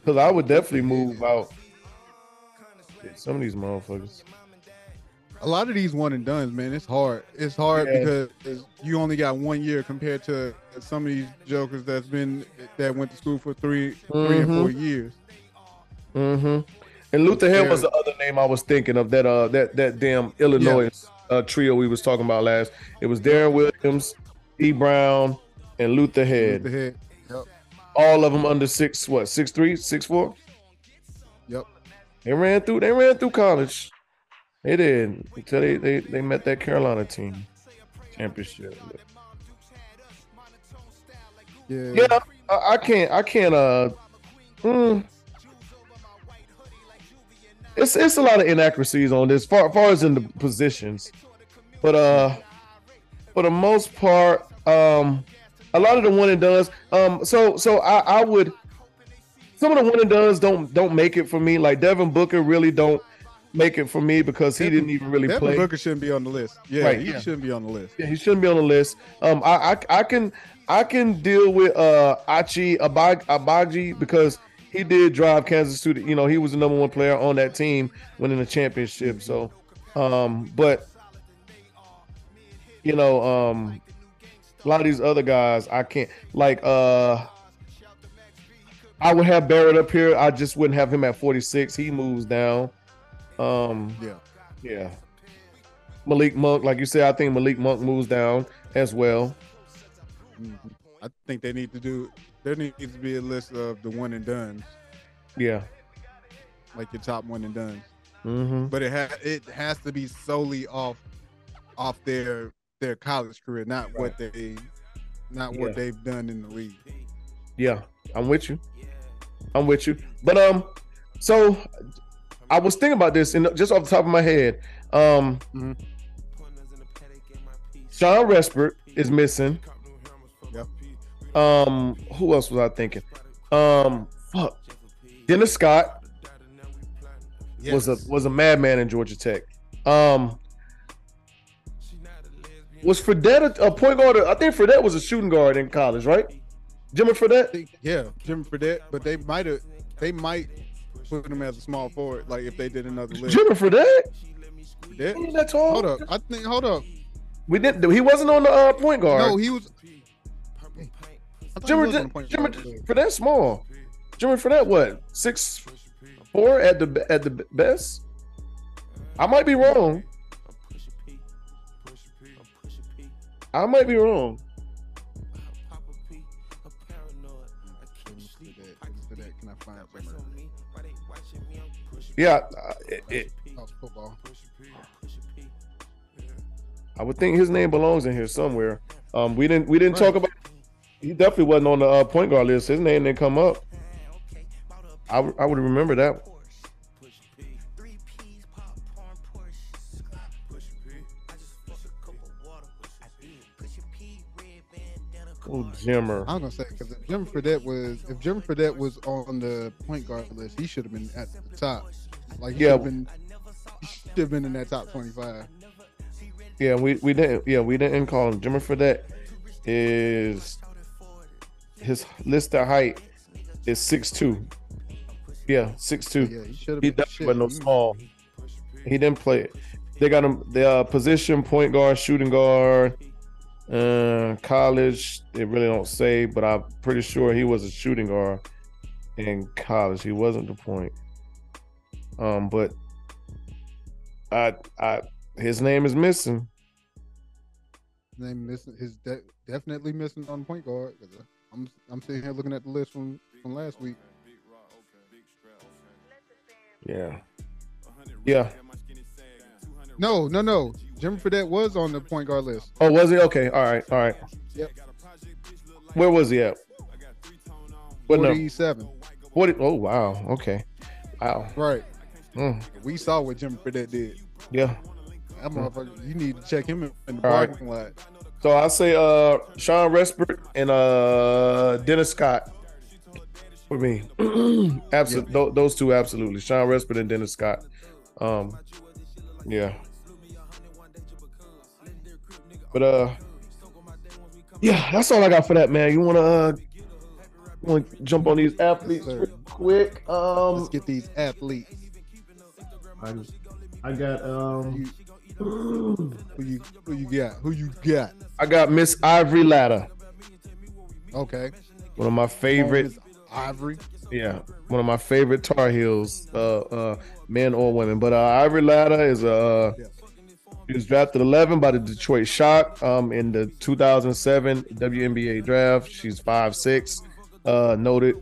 because I would definitely move out. Some of these motherfuckers. a lot of these one and duns, man, it's hard. It's hard Yeah. because you only got one year compared to some of these jokers that's been that went to school for three, three and four years. Mm-hmm. And Luther Head was the other name I was thinking of. That uh, that that damn Illinois uh, trio we was talking about last. It was Deron Williams, E. Brown, and Luther Head. Head. Yep. All of them under six, what, six three, six four. Yep. They ran through. They ran through college. They did until they they, they met that Carolina team championship. Yeah. Yeah, I, I can't. I can't. Uh, mm, it's it's a lot of inaccuracies on this, far far as in the positions, but uh, for the most part, um, a lot of the one and does. Um, so so I I would some of the one and does don't don't make it for me. Like Devin Booker really don't make it for me because he Devin- didn't even really Devin play. Booker shouldn't be on the list. Yeah, Right, he yeah. shouldn't be on the list. Yeah, he shouldn't be on the list. Um, I I, I can I can deal with uh Achi Abag Abaji because he did drive Kansas to the, you know he was the number one player on that team winning the championship. So, um, but you know, um, a lot of these other guys I can't like. Uh, I would have Barrett up here. I just wouldn't have him at forty six. He moves down. Um, Yeah. yeah. Malik Monk, like you said, I think Malik Monk moves down as well. Mhm. I think they need to do. There needs to be a list of the one and duns, Yeah. like your top one and duns. Mm-hmm. But it ha- it has to be solely off off their their college career, not what they not what they've done in the league. Yeah. I'm with you. I'm with you. But um, so I was thinking about this and just off the top of my head. Um Mhm. Shawn Respert is missing. Um, who else was I thinking? Um fuck. Dennis Scott was a was a madman in Georgia Tech. Um, was Fredette a, a point guard? I think Fredette was a shooting guard in college, right? Jimmy Fredette. yeah, Jim Fredette, but they might have they might put him as a small forward, like if they did another list. Jimmy Fredette. Fredette? He ain't that tall. Hold up, I think. Hold up. We didn't. He wasn't on the uh, point guard. No, he was. I thought he Jimmy, was on the point Jimmy guard list. Small. Jimmy Fredette what six four at the at the best. I might be wrong. I might be wrong. Jimmy Fredette, Jimmy Fredette, Can I? Yeah, uh, it, it. I would think his name belongs in here somewhere. Um, we didn't we didn't talk about. He definitely wasn't on the uh, point guard list. His name didn't come up. I, w- I would remember that. Oh, Jimmer. I was gonna say because if Jim Fredette was if Jim Fredette was on the point guard list, he should have been at the top. Like he Yeah. been, he should have been in that top twenty-five. Yeah, we, we didn't. Yeah, we didn't call him. Jimmer Fredette is his listed height is six two. Yeah, six two. Yeah, he should have He been. wasn't no small. He didn't play it. They got him the uh, position point guard, shooting guard. Uh, college, they really don't say, but I'm pretty sure he was a shooting guard in college. He wasn't the point. Um, but I, I, his name is missing. His name missing. His de- definitely missing on point guard. 'Cause, I'm I'm sitting here looking at the list from from last week. Yeah, yeah. No, no, no. Jim Fredette was on the point guard list. Oh, was he? Okay, all right, all right. Yep. Where was he at? What number? Forty-seven. Forty. Oh, wow. Okay. Wow. Right. Mm, We saw what Jim Fredette did. yeah. That motherfucker. You need to check him in, in the. All right. parking lot. So I say uh Shawn Respert and uh Dennis Scott for me. absolutely those two absolutely. Shawn Respert and Dennis Scott. Um yeah. But uh yeah, that's all I got for that man. You wanna uh want to jump on these athletes Yes, real quick? Um Let's get these athletes. I, I got um You Who you who you got? Who you got? I got Miss Ivory Latta, Okay. one of my favorite. Ivory. Yeah, one of my favorite Tar Heels, uh, uh, men or women. But uh, Ivory Latta is a. Uh, Yeah. She was drafted 11 by the Detroit Shock um, in the 2007 WNBA draft. She's 5'6", uh, noted,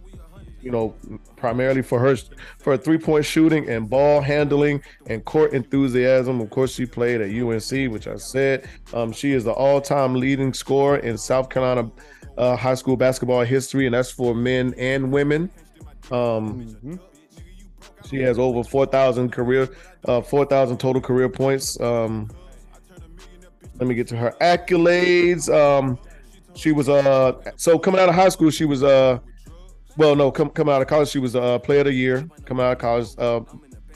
you know, primarily for her for three point shooting and ball handling and court enthusiasm. Of course, she played at UNC, which I said. Um, she is the all time leading scorer in South Carolina uh, high school basketball history, and that's for men and women. Um, Mhm. she has over 4,000 career, uh, 4,000 total career points. Um, let me get to her accolades. Um, she was uh, so coming out of high school, she was uh, well, no, come coming out of college, she was uh, player of the year. Come out of college, uh,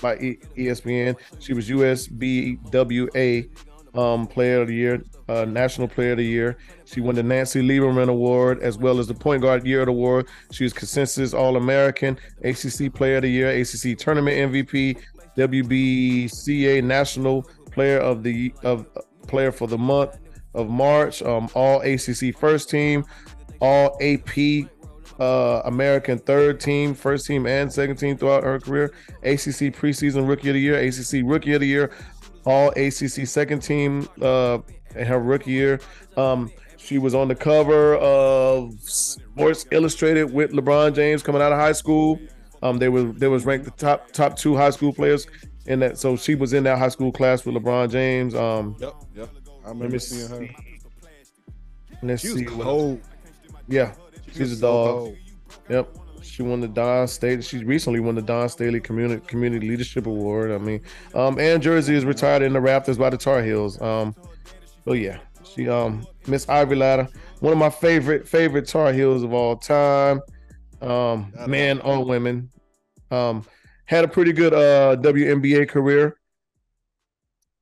by e- ESPN, she was USBWA um, player of the year, uh, national player of the year. She won the Nancy Lieberman Award as well as the Point Guard Year Award. She was consensus All American, ACC Player of the Year, ACC Tournament MVP, WBCA National Player of the of Player for the month of March, um, All ACC First Team, All AP uh, American Third Team, First Team, and Second Team throughout her career. ACC Preseason Rookie of the Year, ACC Rookie of the Year, All ACC Second Team uh, in her rookie year. Um, she was on the cover of Sports Illustrated with LeBron James coming out of high school. Um, they were they was ranked the top top two high school players in that. So she was in that high school class with LeBron James. Um, Yep. Yep. I let remember me seeing her. Let's She was see. what- cold. Yeah, she's a dog. Yep. She won the Dawn Staley. She recently won the Dawn Staley Community Community Leadership Award. I mean, um, and Jersey is retired in the Raptors by the Tar Heels. Um, so yeah, she um Miss Ivory Latta, one of my favorite favorite Tar Heels of all time. Um, man or women. Um, had a pretty good uh WNBA career.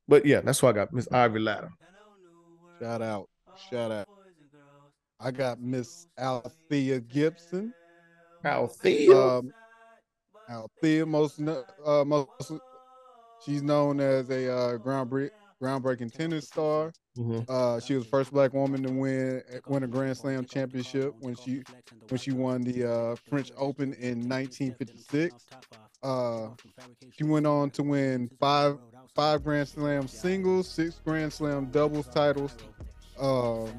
But yeah, that's why I got Miss Ivory Latta. Shout out. Shout out. I got Miss Althea Gibson. Althea. Um, Althea, most uh, most she's known as a uh, groundbreak, groundbreaking tennis star. Mhm. Uh, she was the first black woman to win win a Grand Slam championship when she when she won the uh, French Open in 1956. Uh, she went on to win five five Grand Slam singles, six Grand Slam doubles titles, um,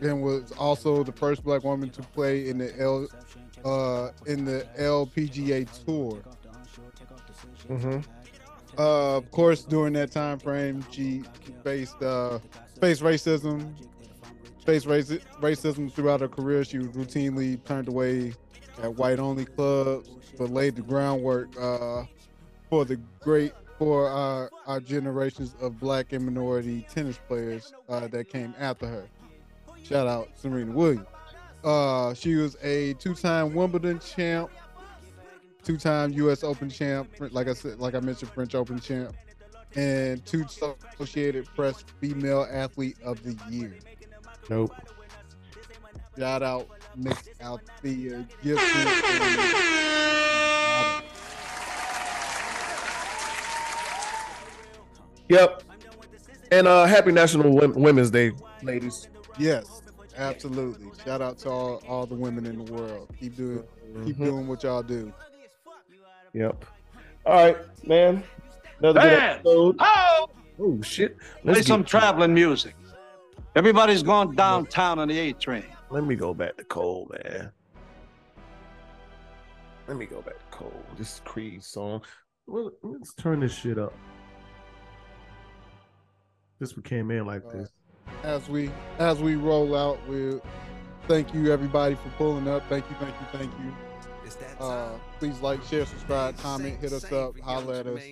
and was also the first black woman to play in the L uh, in the LPGA Tour. Mhm. Uh, of course, during that time frame, she faced uh, faced racism, faced raci- racism throughout her career. She was routinely turned away at white-only clubs, but laid the groundwork uh, for the great for our, our generations of black and minority tennis players uh, that came after her. Shout out Serena Williams. Uh, she was a two-time Wimbledon champ, two-time U.S. Open champ, like I said, like I mentioned, French Open champ, and two Associated Press Female Athlete of the Year. Nope. Shout out Miss Althea Gibson. Yep. And uh happy National Women's Day, ladies. Yes, absolutely. Shout out to all, all the women in the world. Keep doing keep Mhm. doing what y'all do. Yep. All right, man. Another Man. episode. Oh, Oh shit. play Let's some get- traveling music. Everybody's going downtown on the A train. Let me go back to Cole, man. Let me go back to Cole. This Creed song. Well, let's turn this shit up. This one came in like this. As we as we roll out, we thank you everybody for pulling up. Thank you, thank you, thank you. Uh, please like, share, subscribe, comment, hit us up, holler at us.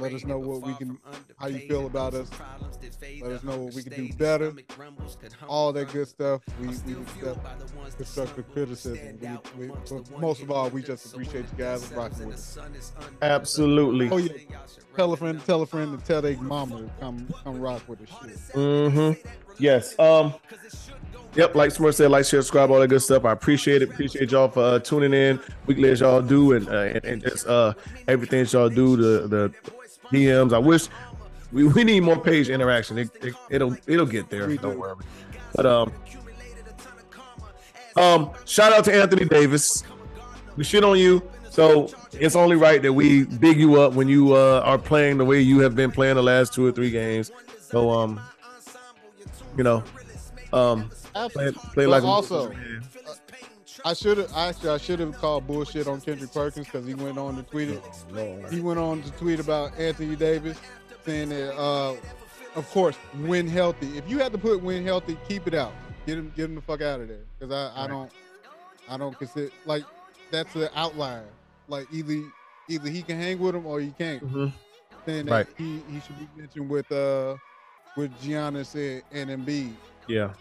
Let us know what we can, how you feel about us. Let us know what we can do better. All that good stuff. We we accept constructive criticism. We, we, but most of all, we just appreciate you guys rocking with us. Absolutely. Oh yeah, tell a friend, tell a friend, and tell their mama to come come rock with us. Shit. Mm-hmm. Yes. Um. Yep. Like Smurf said, like, share, subscribe, all that good stuff. I appreciate it. Appreciate y'all for uh, tuning in weekly as y'all do, and uh, and, and just uh everything that y'all do. The the DMs. I wish we, we need more page interaction. It, it, it'll it'll get there. Don't worry. But um, um, shout out to Anthony Davis. We shit on you, so it's only right that we big you up when you uh, are playing the way you have been playing the last two or three games. So um, you know, um, play, play like a- also, I should have actually I should have called bullshit on Kendrick Perkins because he went on to tweet it. He went on to tweet about Anthony Davis saying that uh of course when healthy. If you had to put when healthy, keep it out. Get him get him the fuck out of there. Because I, I don't I don't consider like that's an outlier. Like either either he can hang with him or he can't. Mhm. Saying that Right. he, he should be mentioned with uh with Giannis and, and Embiid. Yeah,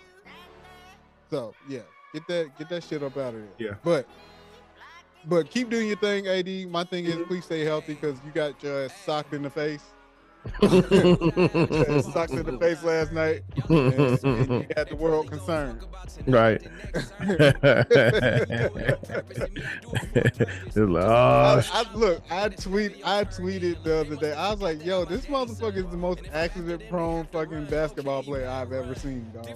So yeah, get that get that shit up out of there. Yeah. But but keep doing your thing, AD. My thing is mm-hmm. please stay healthy because you got your ass socked in the face. Socked in the face last night. And, and you got the world concerned. right. Like, oh, I, I, look, I tweet, I tweeted the other day. I was like, "Yo, this motherfucker is the most accident-prone fucking basketball player I've ever seen, dog.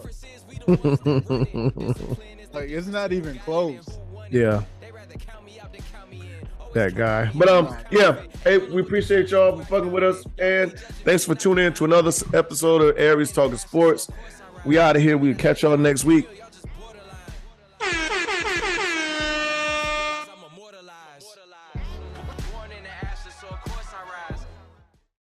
Like, it's not even close." yeah that guy. But um, yeah, hey, we appreciate y'all for fucking with us, and thanks for tuning in to another episode of Aries Talking Sports. We out of here. We'll catch y'all next week.